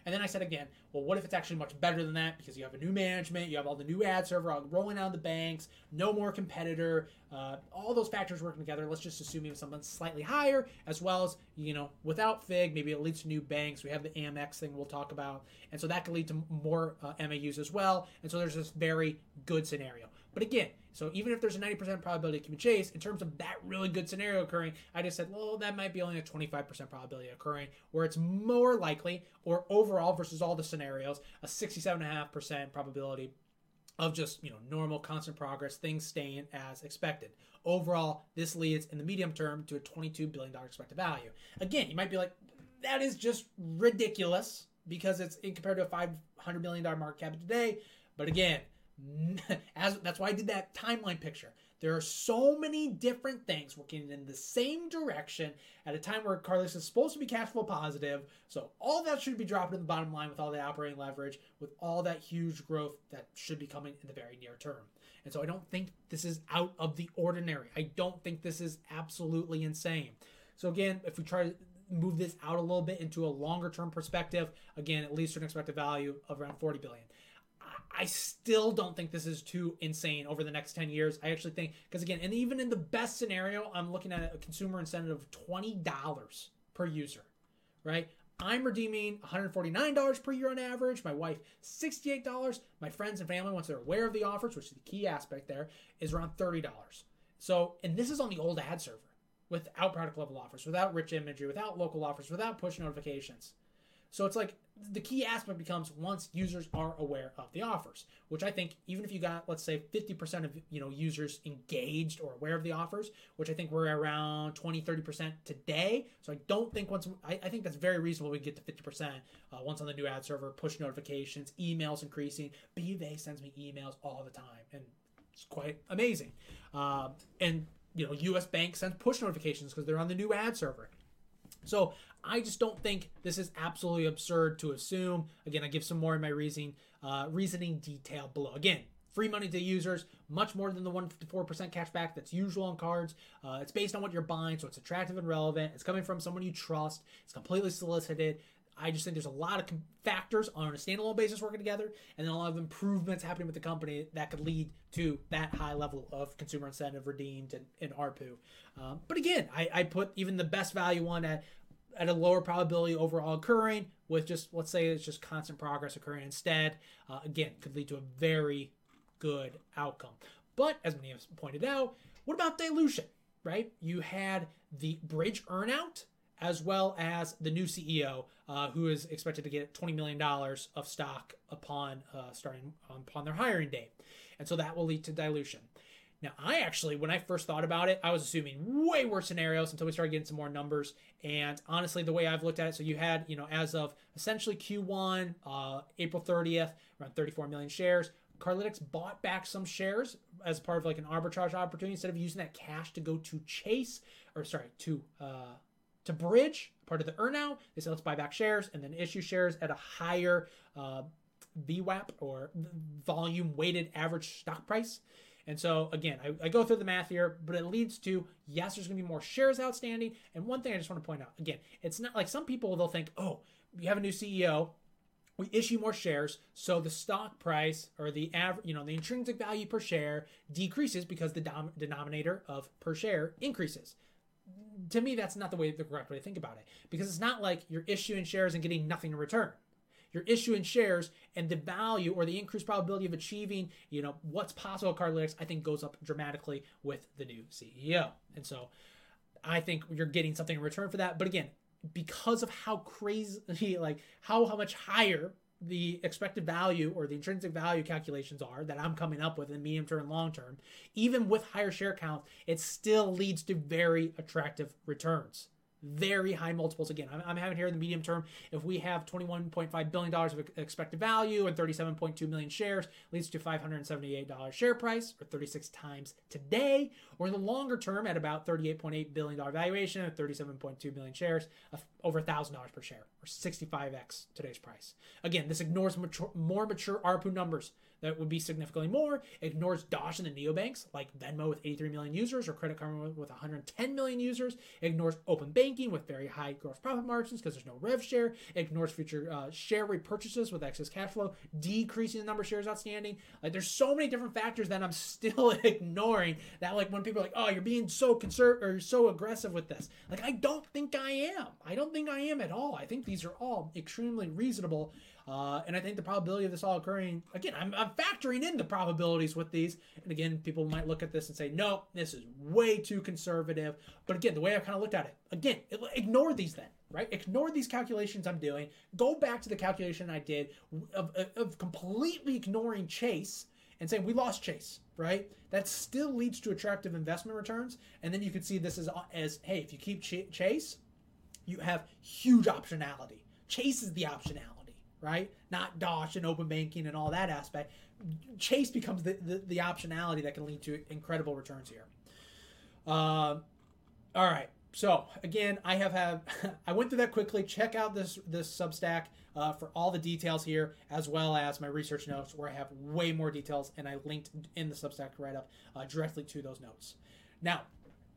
And then I said again, well, what if it's actually much better than that because you have a new management, you have all the new ad server rolling out of the banks, no more competitor, uh, all those factors working together. Let's just assume even something slightly higher, as well as you know, without Figg, maybe it leads to new banks. We have the AmEx thing we'll talk about, and so that could lead to more uh, MAUs as well. And so there's this very good scenario. But again, so even if there's a 90% probability of keeping chase, in terms of that really good scenario occurring, I just said, well, that might be only a 25% probability occurring, where it's more likely, or overall versus all the scenarios, a 67.5% probability of just you know normal constant progress things staying as expected. Overall this leads in the medium term to a 22 billion dollar expected value. Again you might be like that is just ridiculous because it's in compared to a 500 million dollar market cap today. But again (laughs) as that's why I did that timeline picture. There are so many different things working in the same direction at a time where Carlos is supposed to be cash flow positive. So all that should be dropping in the bottom line with all the operating leverage, with all that huge growth that should be coming in the very near term. And so I don't think this is out of the ordinary. I don't think this is absolutely insane. So again, if we try to move this out a little bit into a longer term perspective, again, at least an expected value of around 40 billion. I still don't think this is too insane over the next 10 years. I actually think, because again, and even in the best scenario, I'm looking at a consumer incentive of $20 per user, right? I'm redeeming $149 per year on average. My wife, $68. My friends and family, once they're aware of the offers, which is the key aspect there, is around $30. So, and this is on the old ad server without product level offers, without rich imagery, without local offers, without push notifications. So it's like the key aspect becomes once users are aware of the offers, which I think even if you got let's say 50% of you know users engaged or aware of the offers, which I think we're around 20 30% today. So I don't think once I, I think that's very reasonable we get to 50% uh, once on the new ad server, push notifications, emails increasing. BofA sends me emails all the time and it's quite amazing. Um, and you know, US Bank sends push notifications because they're on the new ad server. So I just don't think this is absolutely absurd to assume. Again, I give some more in my reasoning uh, reasoning detail below. Again, free money to users, much more than the 154% cashback that's usual on cards. Uh, it's based on what you're buying, so it's attractive and relevant. It's coming from someone you trust. It's completely solicited. I just think there's a lot of factors on a standalone basis working together, and then a lot of improvements happening with the company that could lead to that high level of consumer incentive redeemed and, and ARPU. Um, but again, I, I put even the best value one at at a lower probability overall occurring with just let's say it's just constant progress occurring instead uh, again could lead to a very good outcome. But as many have pointed out what about dilution right? You had the Bridg earnout as well as the new ceo uh, who is expected to get $20 million of stock upon uh, starting upon their hiring date. And so that will lead to dilution now, I actually, when I first thought about it, I was assuming way worse scenarios until we started getting some more numbers. And honestly, the way I've looked at it, so you had, you know, as of essentially Q1, uh, April 30th, around 34 million shares. Cardlytics bought back some shares as part of like an arbitrage opportunity instead of using that cash to go to Chase or sorry to uh, to Bridg, part of the earnout. They said let's buy back shares and then issue shares at a higher uh, VWAP or volume weighted average stock price. And so again, I, I, go through the math here, but it leads to yes, there's going to be more shares outstanding. And one thing I just want to point out again, it's not like some people they'll think, oh, you have a new CEO, we issue more shares, so the stock price or the average, you know, the intrinsic value per share decreases because the dom- denominator of per share increases. To me, that's not the way the correct way to think about it because it's not like you're issuing shares and getting nothing in return you're issuing shares and the value or the increased probability of achieving, you know, what's possible at Cardlytics, I think goes up dramatically with the new CEO. And so I think you're getting something in return for that. But again, because of how crazy, (laughs) like how, how much higher the expected value or the intrinsic value calculations are that I'm coming up with in medium term and long term, even with higher share count, it still leads to very attractive returns very high multiples. Again, I'm, I'm, having here in the medium term, if we have $21.5 billion of expected value and 37.2 million shares, leads to $578 share price, or 36 times today, or in the longer term at about $38.8 billion valuation at 37.2 million shares, over $1,000 per share, or 65x today's price. Again, this ignores mature, more mature ARPU numbers that would be significantly more. Ignores Dosh and the neobanks like Venmo with 83 million users or Credit Karma with 110 million users. Ignores open banking with very high gross profit margins because there's no rev share. Ignores future uh, share repurchases with excess cash flow, decreasing the number of shares outstanding. Like there's so many different factors that I'm (laughs) still ignoring. That like when people are like, oh, you're being so conservative or you're so aggressive with this. Like I don't think I am. I don't think I am at all. I think these are all extremely reasonable. Uh, and I think the probability of this all occurring, again, I'm, I'm, factoring in the probabilities with these. And again, people might look at this and say, no, this is way too conservative. But again, the way I kind of looked at it, again, ignore these then, right? Ignore these calculations I'm doing. Go back to the calculation I did of, of completely ignoring Chase and saying we lost Chase, right? That still leads to attractive investment returns. And then you could see this as, as hey, if you keep Chase, you have huge optionality. Chase is the optionality right? Not Dosh and open banking and all that aspect. Chase becomes the, the, the optionality that can lead to incredible returns here. Uh, all right. So again, I have have (laughs) I went through that quickly. Check out this this Substack uh, for all the details here, as well as my research notes, where I have way more details, and I linked in the Substack write up uh, directly to those notes. Now,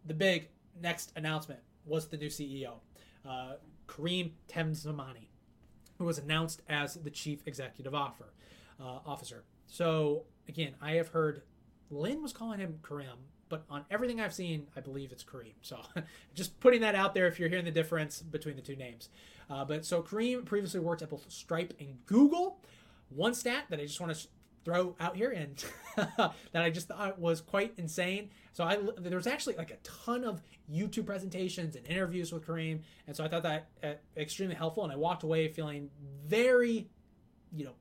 the big next announcement was the new CEO, uh, Karim Temsamani who was announced as the chief executive offer, uh, officer. So again, I have heard Lynn was calling him Kareem, but on everything I've seen, I believe it's Kareem. So (laughs) just putting that out there if you're hearing the difference between the two names. Uh, but so Kareem previously worked at both Stripe and Google. One stat that I just want to throw out here and (laughs) that I just thought was quite insane. So I there was actually like a ton of YouTube presentations and interviews with Karim, and so I thought that uh, extremely helpful. And I walked away feeling very, you know,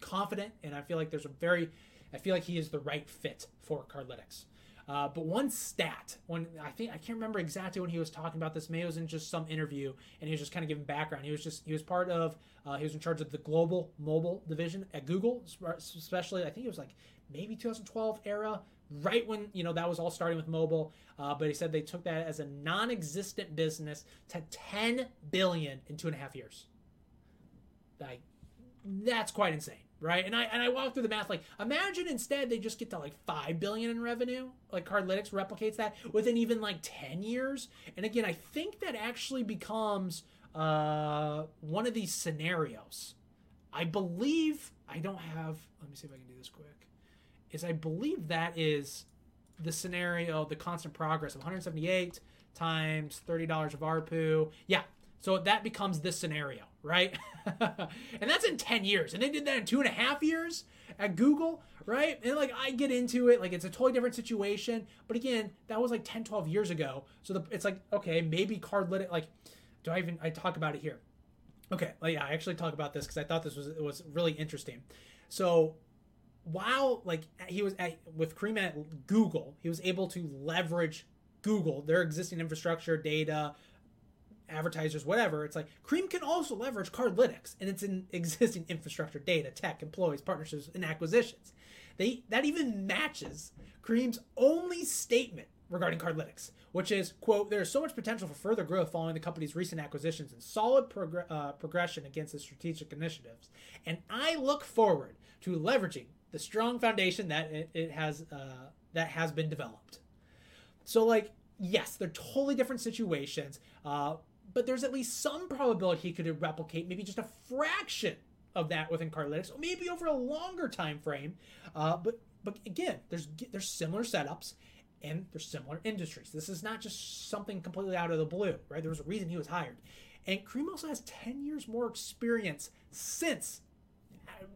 confident, and I feel like there's a very, I feel like he is the right fit for Cardlytics. Uh, but one stat, when I think I can't remember exactly when he was talking about this. It was in just some interview, and he was just kind of giving background. He was just he was part of uh, he was in charge of the global mobile division at Google, especially I think it was like maybe 2012 era, right when you know that was all starting with mobile. Uh, but he said they took that as a non-existent business to 10 billion in two and a half years. Like that's quite insane right? And I and I walked through the math like imagine instead they just get to like 5 billion in revenue, like Cardlytics replicates that within even like 10 years. And again, I think that actually becomes uh one of these scenarios. I believe I don't have let me see if I can do this quick. Is I believe that is the scenario, the constant progress of 178 times $30 of ARPU. Yeah, so that becomes this scenario, right? (laughs) and that's in 10 years. And they did that in two and a half years at Google, right? And like I get into it, like it's a totally different situation. But again, that was like 10, 12 years ago. So the, it's like, okay, maybe Cardlytics, like, do I even, I talk about it here. Okay, well, yeah, I actually talk about this because I thought this was was really interesting. So while like he was at, with Karim at Google, he was able to leverage Google, their existing infrastructure, data, advertisers, whatever. It's like Karim can also leverage Cardlytics and its (laughs) existing infrastructure, data, tech, employees, partnerships, and acquisitions. They that even matches Karim's only statement regarding Cardlytics, which is quote: "There is so much potential for further growth following the company's recent acquisitions and solid progr- uh, progression against its strategic initiatives, and I look forward to leveraging the strong foundation that it, it has uh, that has been developed." So like yes, they're totally different situations. Uh, but there's at least some probability he could replicate maybe just a fraction of that within Cardlytics, maybe over a longer time frame. Uh, but but again, there's there's similar setups and there's similar industries. This is not just something completely out of the blue, right? There was a reason he was hired. And Karim also has 10 years more experience since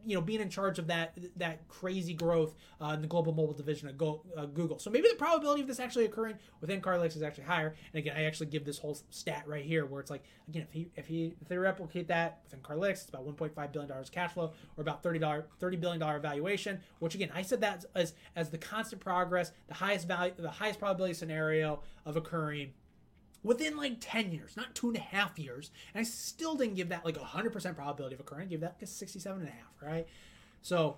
you know being in charge of that that crazy growth uh, in the global mobile division of Go, uh, Google. So maybe the probability of this actually occurring within Cardlytics is actually higher. And again, I actually give this whole stat right here where it's like again if he if he if they replicate that within Cardlytics, it's about 1.5 billion dollars cash flow or about 30 dollar 30 billion dollar valuation. Which again, I said that as as the constant progress, the highest value, the highest probability scenario of occurring within like 10 years, not two and a half years. And I still didn't give that like 100% probability of occurring. I gave that like a 67 and a half, right? So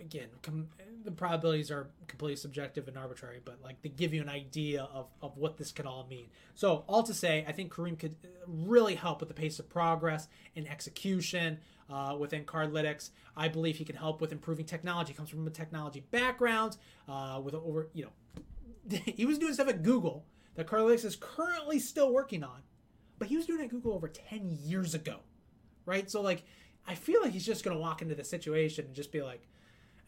again, com- the probabilities are completely subjective and arbitrary, but like they give you an idea of, of what this can all mean. So all to say, I think Karim could uh, really help with the pace of progress and execution uh, within Cardlytics. I believe he can help with improving technology. He comes from a technology background uh, with over, you know, (laughs) he was doing stuff at Google that Cardlytics is currently still working on, but he was doing it at Google over 10 years ago, right? So, like, I feel like he's just going to walk into the situation and just be like,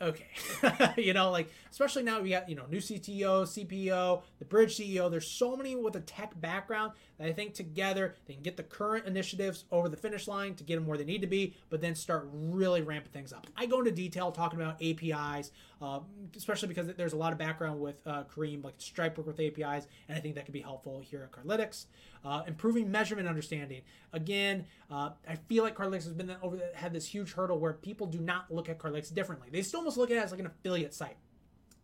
okay. (laughs) You know like especially now we got you know new cto cpo the Bridg ceo there's so many with a tech background that i think together they can get the current initiatives over the finish line to get them where they need to be but then start really ramping things up. I go into detail talking about apis uh, especially because there's a lot of background with uh, Karim, like Stripe work with APIs, and I think that could be helpful here at Cardlytics. Uh, improving measurement understanding. Again, uh, I feel like Cardlytics has been over had this huge hurdle where people do not look at Cardlytics differently. They still almost look at it as like an affiliate site.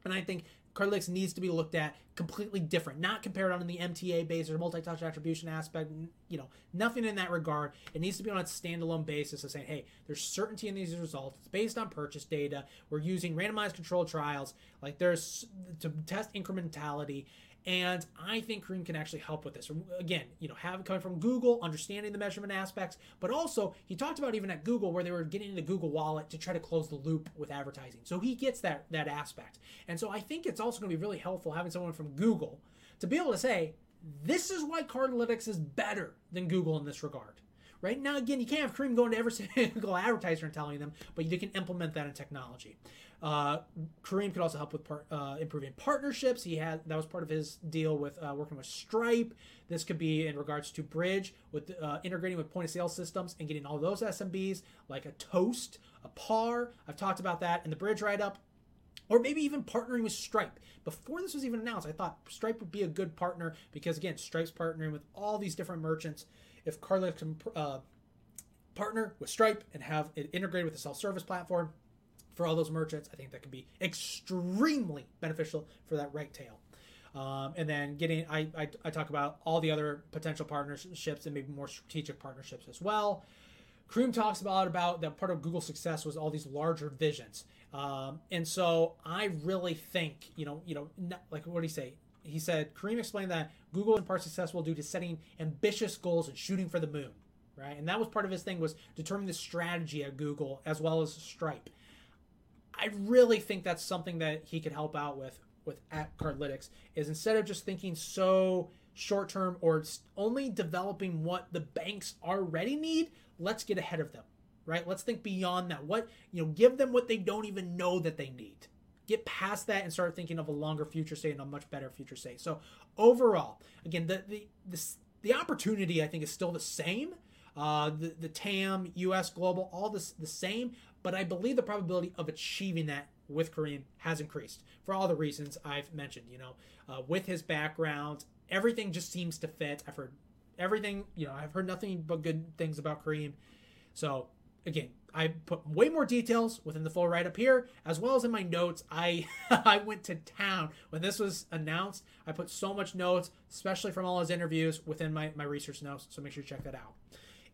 And I think Cardlytics needs to be looked at completely different, not compared on the MTA basis or multi-touch attribution aspect. You know, nothing in that regard. It needs to be on a standalone basis of saying, hey, there's certainty in these results. It's based on purchase data. We're using randomized controlled trials. Like there's to test incrementality and I think Karim can actually help with this. Again, you know, having coming from Google, understanding the measurement aspects, but also he talked about even at Google where they were getting the Google Wallet to try to close the loop with advertising. So he gets that that aspect. And so I think it's also going to be really helpful having someone from Google to be able to say, this is why Cardlytics is better than Google in this regard right? Now, again, you can't have Karim going to every (laughs) single advertiser and telling them, but you can implement that in technology. Uh, Karim could also help with part, uh, improving partnerships. He had that was part of his deal with uh, working with Stripe. This could be in regards to Bridg with uh, integrating with point of sale systems and getting all those SMBs like a Toast, a Par. I've talked about that in the Bridg write up. Or maybe even partnering with Stripe. Before this was even announced, I thought Stripe would be a good partner because, again, Stripe's partnering with all these different merchants. If Carla can uh, partner with Stripe and have it integrated with the self service platform, for all those merchants. I think that could be extremely beneficial for that right tail. Um, and then getting, I, I, I, talk about all the other potential partnerships and maybe more strategic partnerships as well. Karim talks about about that part of Google's success was all these larger visions, um, and so I really think you know you know like what did he say? He said Karim explained that Google in part successful due to setting ambitious goals and shooting for the moon, right? And that was part of his thing was determining the strategy at Google as well as Stripe. I really think that's something that he could help out with with at Cardlytics is instead of just thinking so short term or only developing what the banks already need, let's get ahead of them. Right? Let's think beyond that. What, you know, give them what they don't even know that they need. Get past that and start thinking of a longer future state and a much better future state. So overall, again, the the the, the opportunity I think is still the same. Uh, the, the TAM, US, global, all this the same, but I believe the probability of achieving that with Karim has increased for all the reasons I've mentioned. You know, uh, with his background, everything just seems to fit. I've heard everything. You know, I've heard nothing but good things about Karim. So again, I put way more details within the full write up here, as well as in my notes. I (laughs) I went to town when this was announced. I put so much notes, especially from all his interviews, within my, my research notes. So make sure you check that out.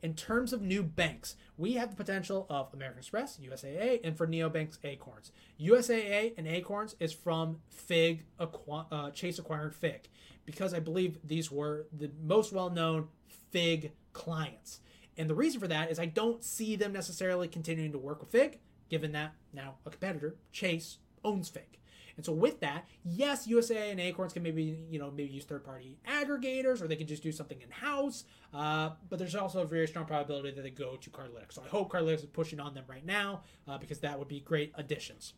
In terms of new banks, we have the potential of American Express, USAA, and for neobanks, Acorns. USAA and Acorns is from Figg, uh, Chase acquired Figg, because I believe these were the most well known Figg clients. And the reason for that is I don't see them necessarily continuing to work with Figg, given that now a competitor, Chase, owns Figg. And so with that, yes, USAA and Acorns can maybe you know maybe use third party aggregators or they can just do something in house. Uh, but there's also a very strong probability that they go to Cardlytics. So I hope Cardlytics is pushing on them right now uh, because that would be great additions.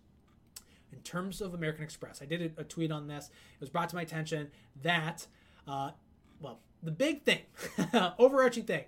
In terms of American Express, I did a, tweet on this. It was brought to my attention that, uh, well, the big thing, (laughs) overarching thing,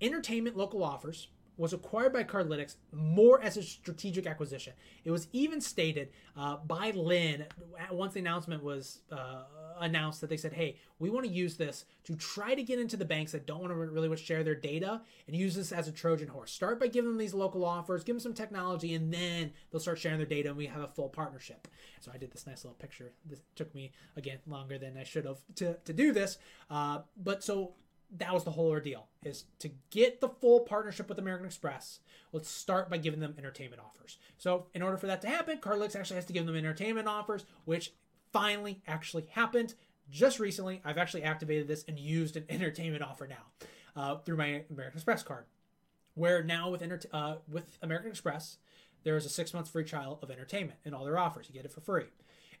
Entertainment Local Offers was acquired by Cardlytics more as a strategic acquisition. It was even stated uh, by Lynn once the announcement was uh, announced that they said, "Hey, we want to use this to try to get into the banks that don't want to really share their data and use this as a Trojan horse. Start by giving them these local offers, give them some technology, and then they'll start sharing their data, and we have a full partnership." So I did this nice little picture. This took me again longer than I should have to to do this, uh, but so that was the whole ordeal is to get the full partnership with American Express. Let's start by giving them entertainment offers. So in order for that to happen, Cardlytics actually has to give them entertainment offers, which finally actually happened just recently. I've actually activated this and used an (laughs) entertainment offer now uh, through my American Express card, where now with uh, with American Express, there is a six months free trial of entertainment in all their offers. You get it for free.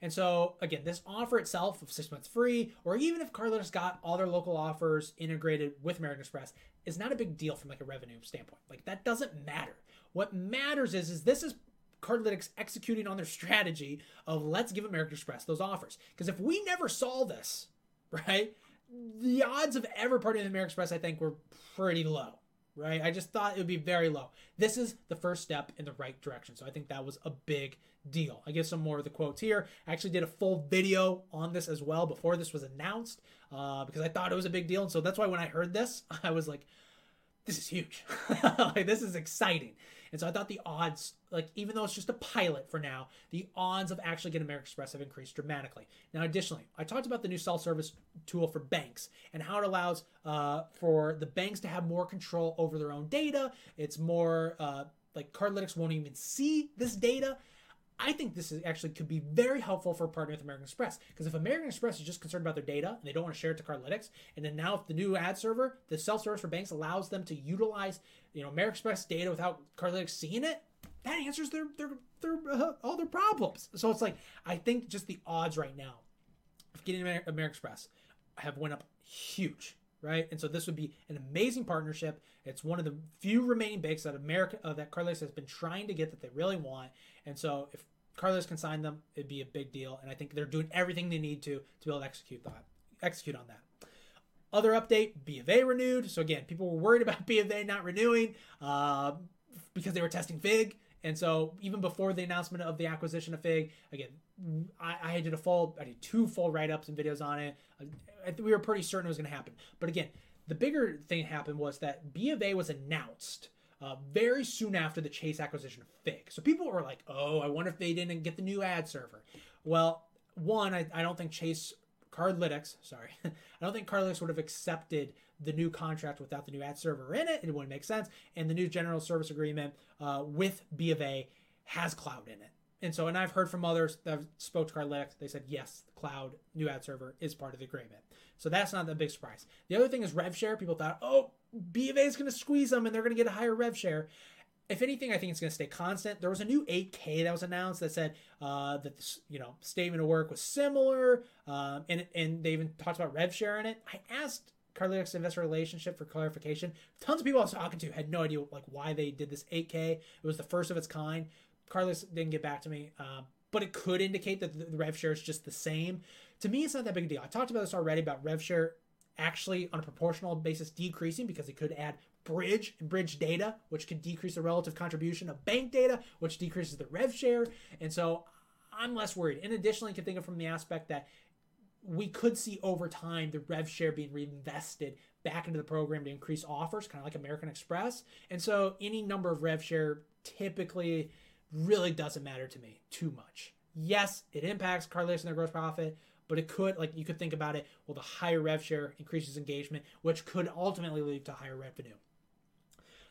And so again, this offer itself of six months free, or even if Cardlytics got all their local offers integrated with American Express, is not a big deal from like a revenue standpoint. Like that doesn't matter. What matters is is this is Cardlytics executing on their strategy of let's give American Express those offers. Because if we never saw this, (laughs) right, the odds of ever partnering with American Express, I think, were pretty low right? I just thought it would be very low. This is the first step in the right direction. So I think that was a big deal. I give some more of the quotes here. I actually did a full video on this as well before this was announced uh, because I thought it was a big deal. And so that's why when I heard this, (laughs) I was like, this is huge. (laughs) like, this is exciting. And so I thought the odds, like even though it's just a pilot for now, the odds of actually getting American Express have increased dramatically. Now, additionally, I talked about the new self-service tool for banks and how it allows uh, for the banks to have more control over their own data. It's more uh, like Cardlytics won't even see this data. I think this is actually could be very helpful for partnering with American Express because if American Express is just concerned about their data and they don't want to share it to Cardlytics, and then now if the new ad server, the self-service for banks allows them to utilize you know American Express data without Cardlytics seeing it, that answers their their their uh, all their problems. So it's like I think just the odds right now of getting American Express have went up huge right? And so this would be an amazing partnership. It's one of the few remaining bakes that America uh, that Carlos has been trying to get that they really want. And so if Carlos can sign them, it'd be a big deal. And I think they're doing everything they need to to be able to execute that, execute on that. Other update: B of A renewed. So again, people were worried (laughs) about B of A not renewing uh, because they were testing Figg. And so even before the announcement of the acquisition of Figg, again, I, I did a full, I did two full write-ups and videos on it. I, we were pretty certain it was going to happen. But again, the bigger thing happened was that B of A was announced uh, very soon after the Chase acquisition Figg. So people were like, oh, I wonder if they didn't get the new ad server. Well, one, I, I don't think Chase Cardlytics, sorry, (laughs) I don't think Cardlytics would have accepted the new contract without the new ad server in it. It wouldn't make sense. And the new general service agreement uh, with B of A has cloud in it. And so, and I've heard from others that spoke to Cardlytics, they said, yes, the cloud new ad server is part of the agreement. So that's not the big surprise. The other thing is rev share. People thought, oh, B of A is going to squeeze them and they're going to get a higher rev share. If anything, I think it's going to stay constant. There was a new 8K that was announced that said uh, that this, you know statement of work was similar, um, and and they even talked about rev share in it. I asked Cardlytics investor relationship for clarification. Tons of people I was talking to had no idea like why they did this 8K. It was the first of its kind. Cardlytics didn't get back to me, uh, but it could indicate that the, rev share is just the same. To me, it's not that big a deal. I talked about this already about rev share actually on a proportional basis decreasing because it could add Bridg and Bridg data, which could decrease the relative contribution of bank data, which decreases the rev share. And so I'm less worried. And additionally, you can think of from the aspect that we could see over time the rev share being reinvested back into the program to increase offers, kind of like American Express. And so any number of rev share typically really doesn't matter to me too much. Yes, it impacts Cardlytics and their gross profit, but it could, like, you could think about it. Well, the higher rev share increases engagement, which could ultimately lead to higher revenue.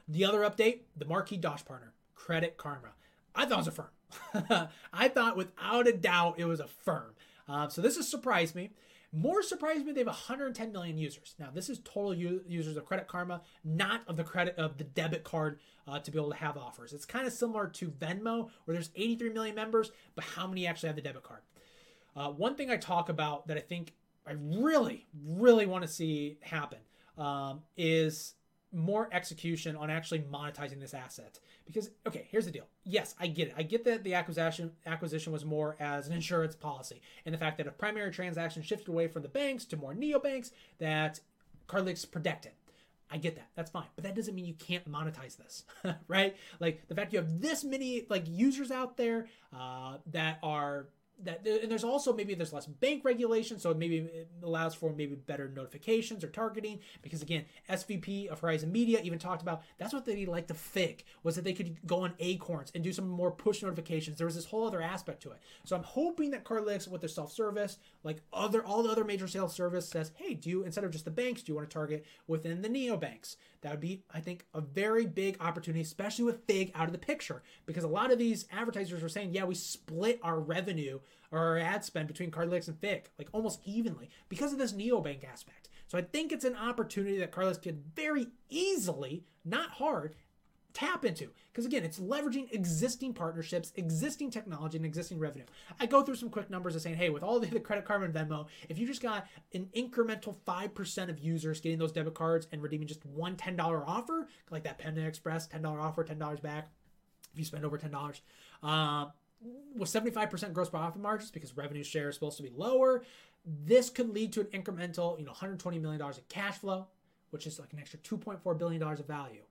The other update, the marquee Dosh partner, Credit Karma. I thought it was Affirm. (laughs) I thought without a doubt it was Affirm. Uh, so this has surprised me. More surprised me, they have 110 million users. Now, this is total u- users of Credit Karma, not of the credit of the debit card uh, to be able to have offers. It's kind of similar to Venmo, where there's 83 million members, but how many actually have the debit card? Uh, one thing I talk about that I think I really, really want to see happen um, is more execution on actually monetizing this asset. Because okay, here's the deal. Yes, I get it. I get that the acquisition acquisition was more as an insurance policy, and the fact that a primary transaction shifted away from the banks to more neobanks that Cardlytics protected. I get that. That's fine. But that doesn't mean you can't monetize this, (laughs) right? Like the fact you have this many like users out there uh, that are that and there's also maybe there's less bank regulation so maybe it allows for maybe better notifications or targeting because again svp of horizon media even talked about that's what they like to Figg was that they could go on acorns and do some more push notifications. There was this whole other aspect to it. So i'm hoping that cardlytics with their self-service like other all the other major sales service says hey do you instead of just the banks do you want to target within the neobanks that would be i think a very big opportunity especially with Figg out of the picture because a lot of these advertisers are saying yeah we split our revenue or our ad spend between Cardlytics and Figg, like almost evenly, because of this neobank aspect. So I think it's an opportunity that Cardlytics could very easily, not hard, tap into. Because again, it's leveraging existing partnerships, existing technology, and existing revenue. I go through some quick numbers of saying, hey, with all the, credit card and Venmo, if you just got an incremental 5% of users getting those debit cards and redeeming just one $10 offer, like that Panda Express $10 offer, $10 back, if you spend over $10, uh, with 75% gross profit margins because revenue share is supposed to be lower, this could lead to an incremental, you know, 120 million dollars in cash flow, which is like an extra 2.4 billion dollars of value.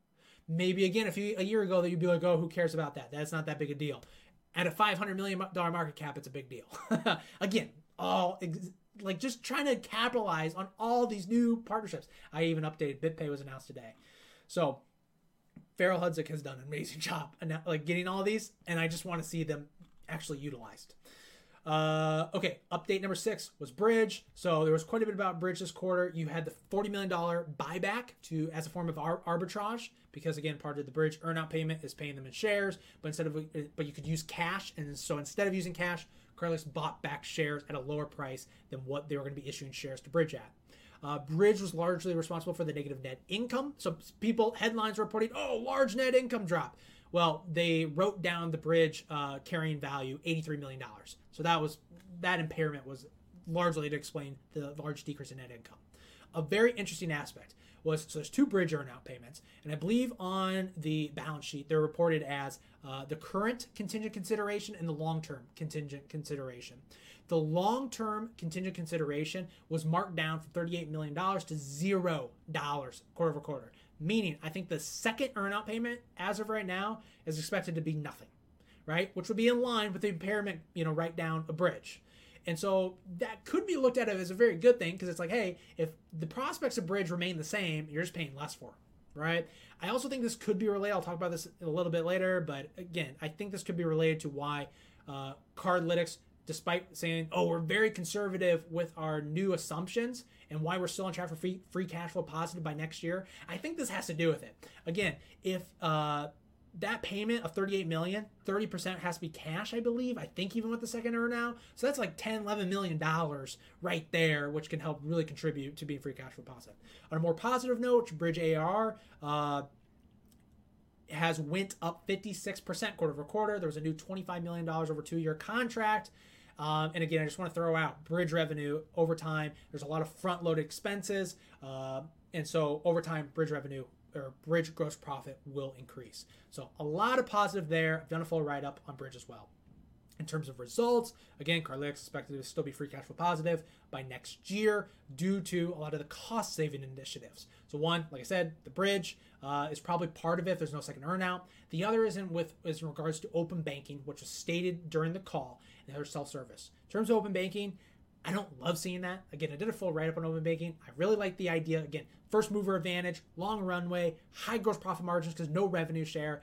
Maybe again, if you a year ago that you'd be like, oh, who cares about that? That's not that big a deal. At a 500 million dollar market cap, it's a big deal. (laughs) again, all like just trying to capitalize on all these new partnerships. I even updated BitPay was announced today. So Farrell Hudzik has done an amazing (laughs) job, like getting all these, and I just want to see them actually utilized. Uh, okay, update number six was Bridg. So there was quite a bit about Bridg this quarter. You had the $40 million buyback to as a form of ar- arbitrage because again, part of the Bridg earnout payment is paying them in shares, but instead of but you could use cash, and so instead of using cash, Cardlytics bought back shares at a lower price than what they were going to be issuing shares to Bridg at. Uh, Bridg was largely responsible for the negative net income. So people headlines reporting, oh, large net income drop. Well, they wrote down the Bridg uh, carrying value, $83 million. So that was that impairment was largely to explain the large decrease in net income. A very interesting aspect was so there's two Bridg earnout payments, and I believe on the balance sheet they're reported as uh, the current contingent consideration and the long-term contingent consideration. The long-term contingent consideration was marked down from $38 million to zero dollars quarter over quarter meaning I think the second earnout payment as of right now is expected to be nothing, right? Which would be in line with the impairment, you know, write down a Bridg. And so that could be looked at as a very good thing because it's like, hey, if the prospects of Bridg remain the same, you're just paying less for, right? I also think this could be related. I'll talk about this a little bit later, but again, I think this could be related to why uh, Cardlytics despite saying, oh, we're very conservative with our new assumptions and why we're still on track for free, free cash flow positive by next year, I think this has to do with it. Again, if uh, that payment of 38 million 30% has to be cash i believe i think even with the second earnout. so that's like 10 11 million dollars right there which can help really contribute to being free cash flow positive on a more positive note Bridg ar uh, has went up 56% quarter over quarter there was a new $25 million over two year contract um, and again, I just want to throw out Bridg revenue over time. There's a lot of front loaded expenses. Uh, and so over time, Bridg revenue or Bridg gross profit will increase. So a lot of positive there. I've done a full write up on Bridg as well. In terms of results, again, Cardlytics expected to still be free cash flow positive by next year due to a lot of the cost saving initiatives. So one, like I said, the Bridg uh, is probably part of it. There's no second earnout. The other is in with is in regards to open banking, which was stated during the call, their self service. In terms of open banking, I don't love seeing that. Again, I did a full write up on open banking. I really like the idea. Again, first mover advantage, long runway, high gross profit margins because no revenue share.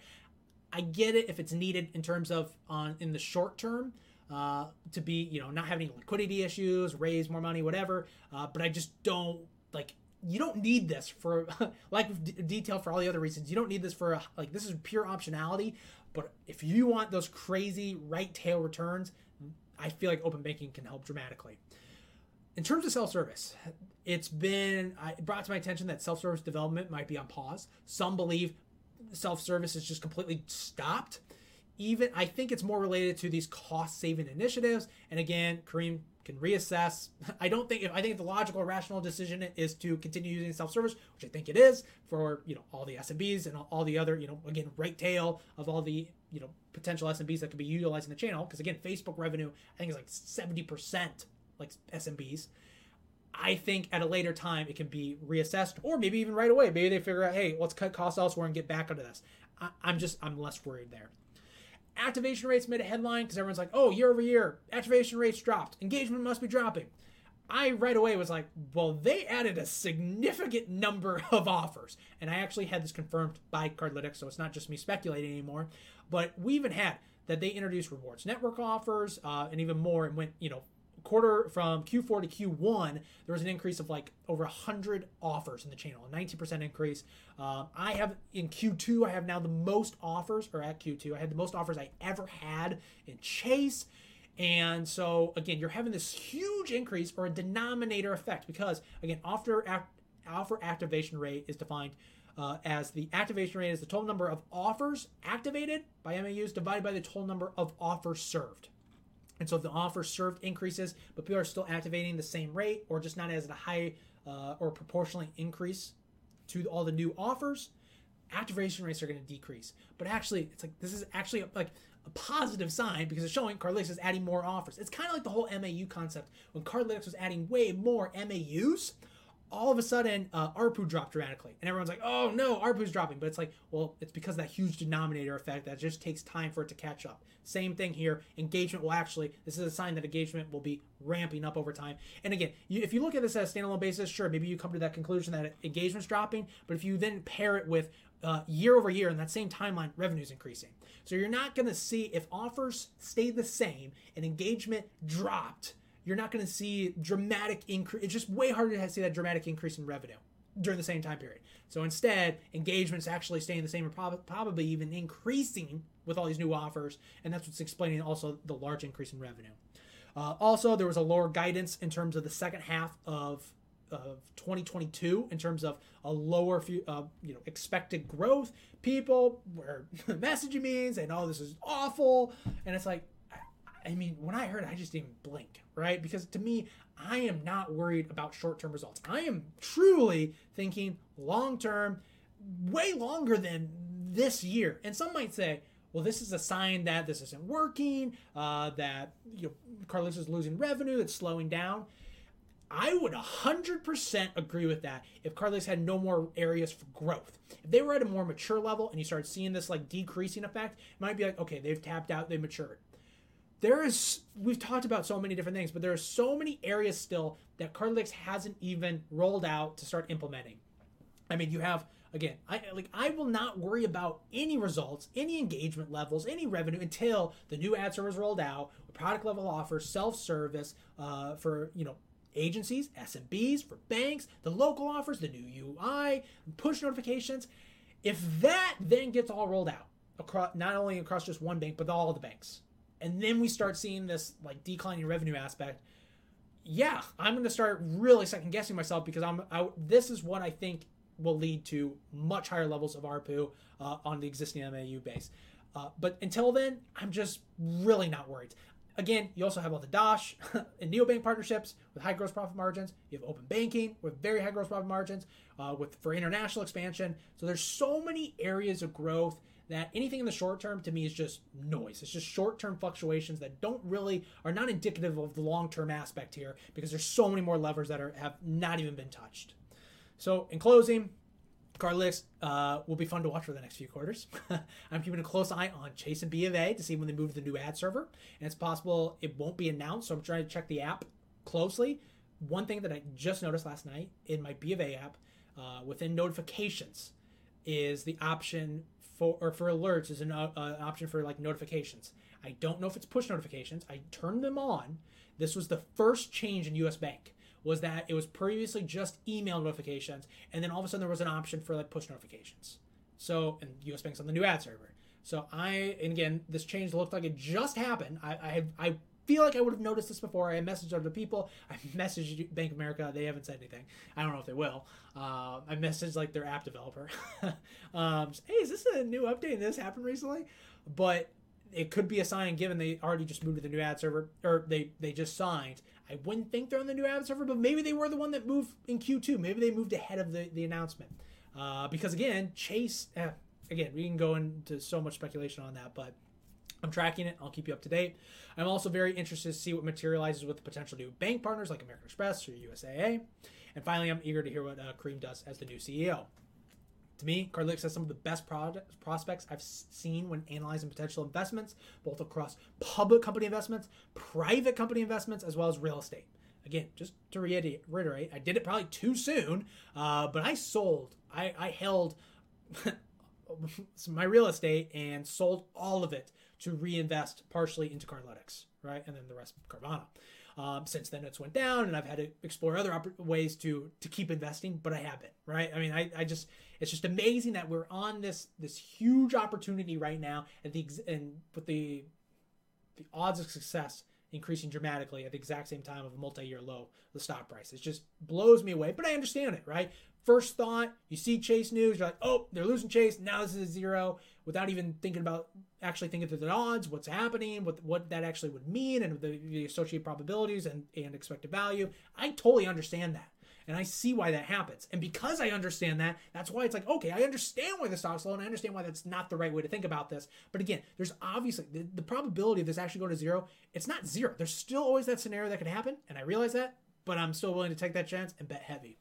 I get it if it's needed in terms of on in the short term uh, to be you know not having liquidity issues, raise more money, whatever. Uh, but I just don't like you don't need this for (laughs) like d- detail for all the other reasons. You don't need this for a, like this is pure optionality. But if you want those crazy right tail returns, I feel like open banking can help dramatically. In terms of self service, it's been brought to my attention that self service development might be on pause. Some believe self service is just completely stopped. Even I think it's more related to these cost saving initiatives. And again, Karim can reassess. (laughs) I don't think if I think the logical, rational decision is to continue using self service, which I think it is for you know all the SMBs and all the other you know again right tail of all the you know potential SMBs that could be utilizing the channel. Because again, Facebook revenue I think is like seventy percent like SMBs. I think at a later time it can be reassessed, or maybe even right away. Maybe they figure out, hey, let's cut costs elsewhere and get back onto this. I, I'm just I'm less worried there. Activation rates made a headline because everyone's like, oh, year over year, activation rates dropped. Engagement must be dropping. I right away was like, well, they added a significant number of offers. And I actually had this confirmed by Cardlytics, so it's not just me speculating anymore. But we even had that they introduced rewards network offers uh, and even more and went, you know, quarter from Q4 to Q1, there was an increase of like over 100 offers in the channel, a 19% increase. Uh, I have in Q2, I have now the most offers, or at Q2, I had the most offers I ever had in Chase. And so, again, you're having this huge increase or a denominator effect because, again, offer, offer activation rate is defined uh, as the activation rate is the total number of offers activated by MAUs divided by the total number of offers served. And so if the offer served increases, but people are still activating the same rate or just not as a high uh, or proportionally increase to all the new offers, activation rates are going to decrease. But actually, it's like this is actually like a positive sign because it's showing Cardlytics is adding more offers. It's kind of like the whole MAU concept when Cardlytics was adding way more MAUs all of a sudden uh, ARPU dropped dramatically, and everyone's like, "Oh no, ARPU's dropping." But it's like, well, it's because that huge denominator effect that just takes time for it to catch up. Same thing here. Engagement will actually. This is a sign that engagement will be ramping up over time. And again, you, if you look at this as a standalone basis, sure, maybe you come to that conclusion that engagement's dropping. But if you then pair it with uh, year over year in that same timeline, revenue's increasing. So you're not going to see if offers stay the same and engagement dropped you're not going to see dramatic increase. It's just way harder to see that dramatic increase in revenue during the same time period. So instead, engagement's actually staying the same and prob- probably even increasing with all these new offers, and that's what's explaining also the large increase in revenue. Uh, also, there was a lower guidance in terms of the second half of of 2022 in terms of a lower few, uh, you know expected growth. People were (laughs) messaging me and saying, "Oh, this is awful," and it's like I mean, when I heard it, I just didn't blink, right? Because to me, I am not worried about short term results. I am truly thinking long term, way longer than this year. And some might say, well, this is a sign that this isn't working, uh, that you know, Cardlytics is losing revenue, it's slowing down. I would 100% agree with that if Cardlytics had no more areas for growth. If they were at a more mature level and you started seeing this like decreasing effect, it might be like, okay, they've tapped out, they matured there is we've talked about so many different things, but there are so many areas still that Cardlytics hasn't even rolled out to start implementing. I mean, you have again, I like I will not worry about any results, any engagement levels, any revenue until the new ad server is rolled out, product level offers, self service uh, for you know agencies, SMBs, for banks, the local offers, the new UI, push notifications. If that then gets all rolled out across not only across just one bank but all the banks, and then we start seeing this like declining revenue aspect yeah i'm going to start really second guessing myself because i'm I, this is what i think will lead to much higher levels of arpu uh, on the existing mau base. Uh, but until then i'm just really not worried. Again you also have all the Dosh (laughs) and neobank partnerships with high gross profit margins. You have open banking with very high gross profit margins uh, with for international expansion. So there's so many areas of growth that anything in the short term to me is just noise. It's just short term fluctuations that don't really are not indicative of the long term aspect here because there's so many more levers that are have not even been touched. So in closing, Cardlytics uh, will be fun to watch for the next few quarters. (laughs) I'm keeping a close eye on Chase and B of A to see when they move to the new ad server, and it's possible it won't be announced. So I'm trying to check the app closely. One thing that I just noticed last night in my B of A app, uh, within notifications, is the option for or for alerts is an uh, uh, option for like notifications. I don't know if it's push notifications. I turned them on. This was the first change in US Bank was that it was previously just email notifications and then all of a sudden there was an option for like push notifications. So and US Bank's on the new ad server. So I and again this change looked like it just happened. I I, have, I feel like I would have noticed this before. I messaged other people. I messaged (laughs) Bank America. They haven't said anything. I don't know if they will. Uh, I messaged like their app developer. (laughs) um, hey, is this a new update? This happened recently, but it could be a sign given they already just moved to the new ad server or they they just signed. I wouldn't think they're on the new ad server, but maybe they were the one that moved in Q2. Maybe they moved ahead of the the announcement. Uh, because again, Chase. Eh, again, we can go into so much speculation on that, but I'm tracking it. I'll keep you up to date. I'm also very interested to see what materializes with the potential new bank partners like American Express or USAA. And finally, I'm eager to hear what uh, Karim does as the new CEO. To me, Cardlytics has some of the best product, prospects I've seen when analyzing potential investments, both across public company investments, private company investments, as well as real estate. Again, just to reiterate, I did it probably too soon, uh, but I sold, I, I held (laughs) my real estate and sold all of it to reinvest partially into Cardlytics, right? And then the rest Carvana. Um, since then, it's went down, and I've had to explore other op- ways to to keep investing, but I haven't, right? I mean, I, I just it's just amazing that we're on this this huge opportunity right now, and the and with the the odds of success increasing dramatically at the exact same time of a multi-year low the stock price it just blows me away but i understand it right first thought, you see Chase news, you're like, oh, they're losing Chase. Now this is a zero without even thinking about actually thinking through the odds, what's happening, what what that actually would mean, and the, the associated probabilities and, and expected value. I totally understand that. And I see why that happens. And because I understand that, that's why it's like, okay, I understand why the stock's low and I understand why that's not the right way to think about this. But again, there's obviously the, the probability of this actually going to zero, it's not zero. There's still always that scenario that could happen. And I realize that, but I'm still willing to take that chance and bet heavy.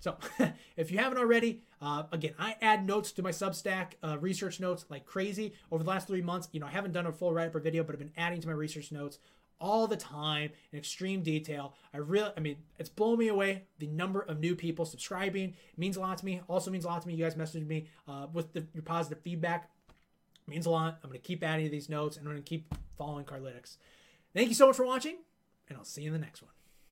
So (laughs) if you haven't already, uh, again, I add notes to my Substack, uh, research notes like crazy over the last three months. You know, I haven't done a full write up or video, but I've been adding to my research notes all the time in extreme detail. I really, I mean, it's blown me away the number of new people subscribing. It means a lot to me. Also means a lot to me. You guys messaged me uh, with the, your positive feedback. It means a lot. I'm going to keep adding to these notes and I'm going to keep following Cardlytics. Thank you so much for watching, and I'll see you in the next one.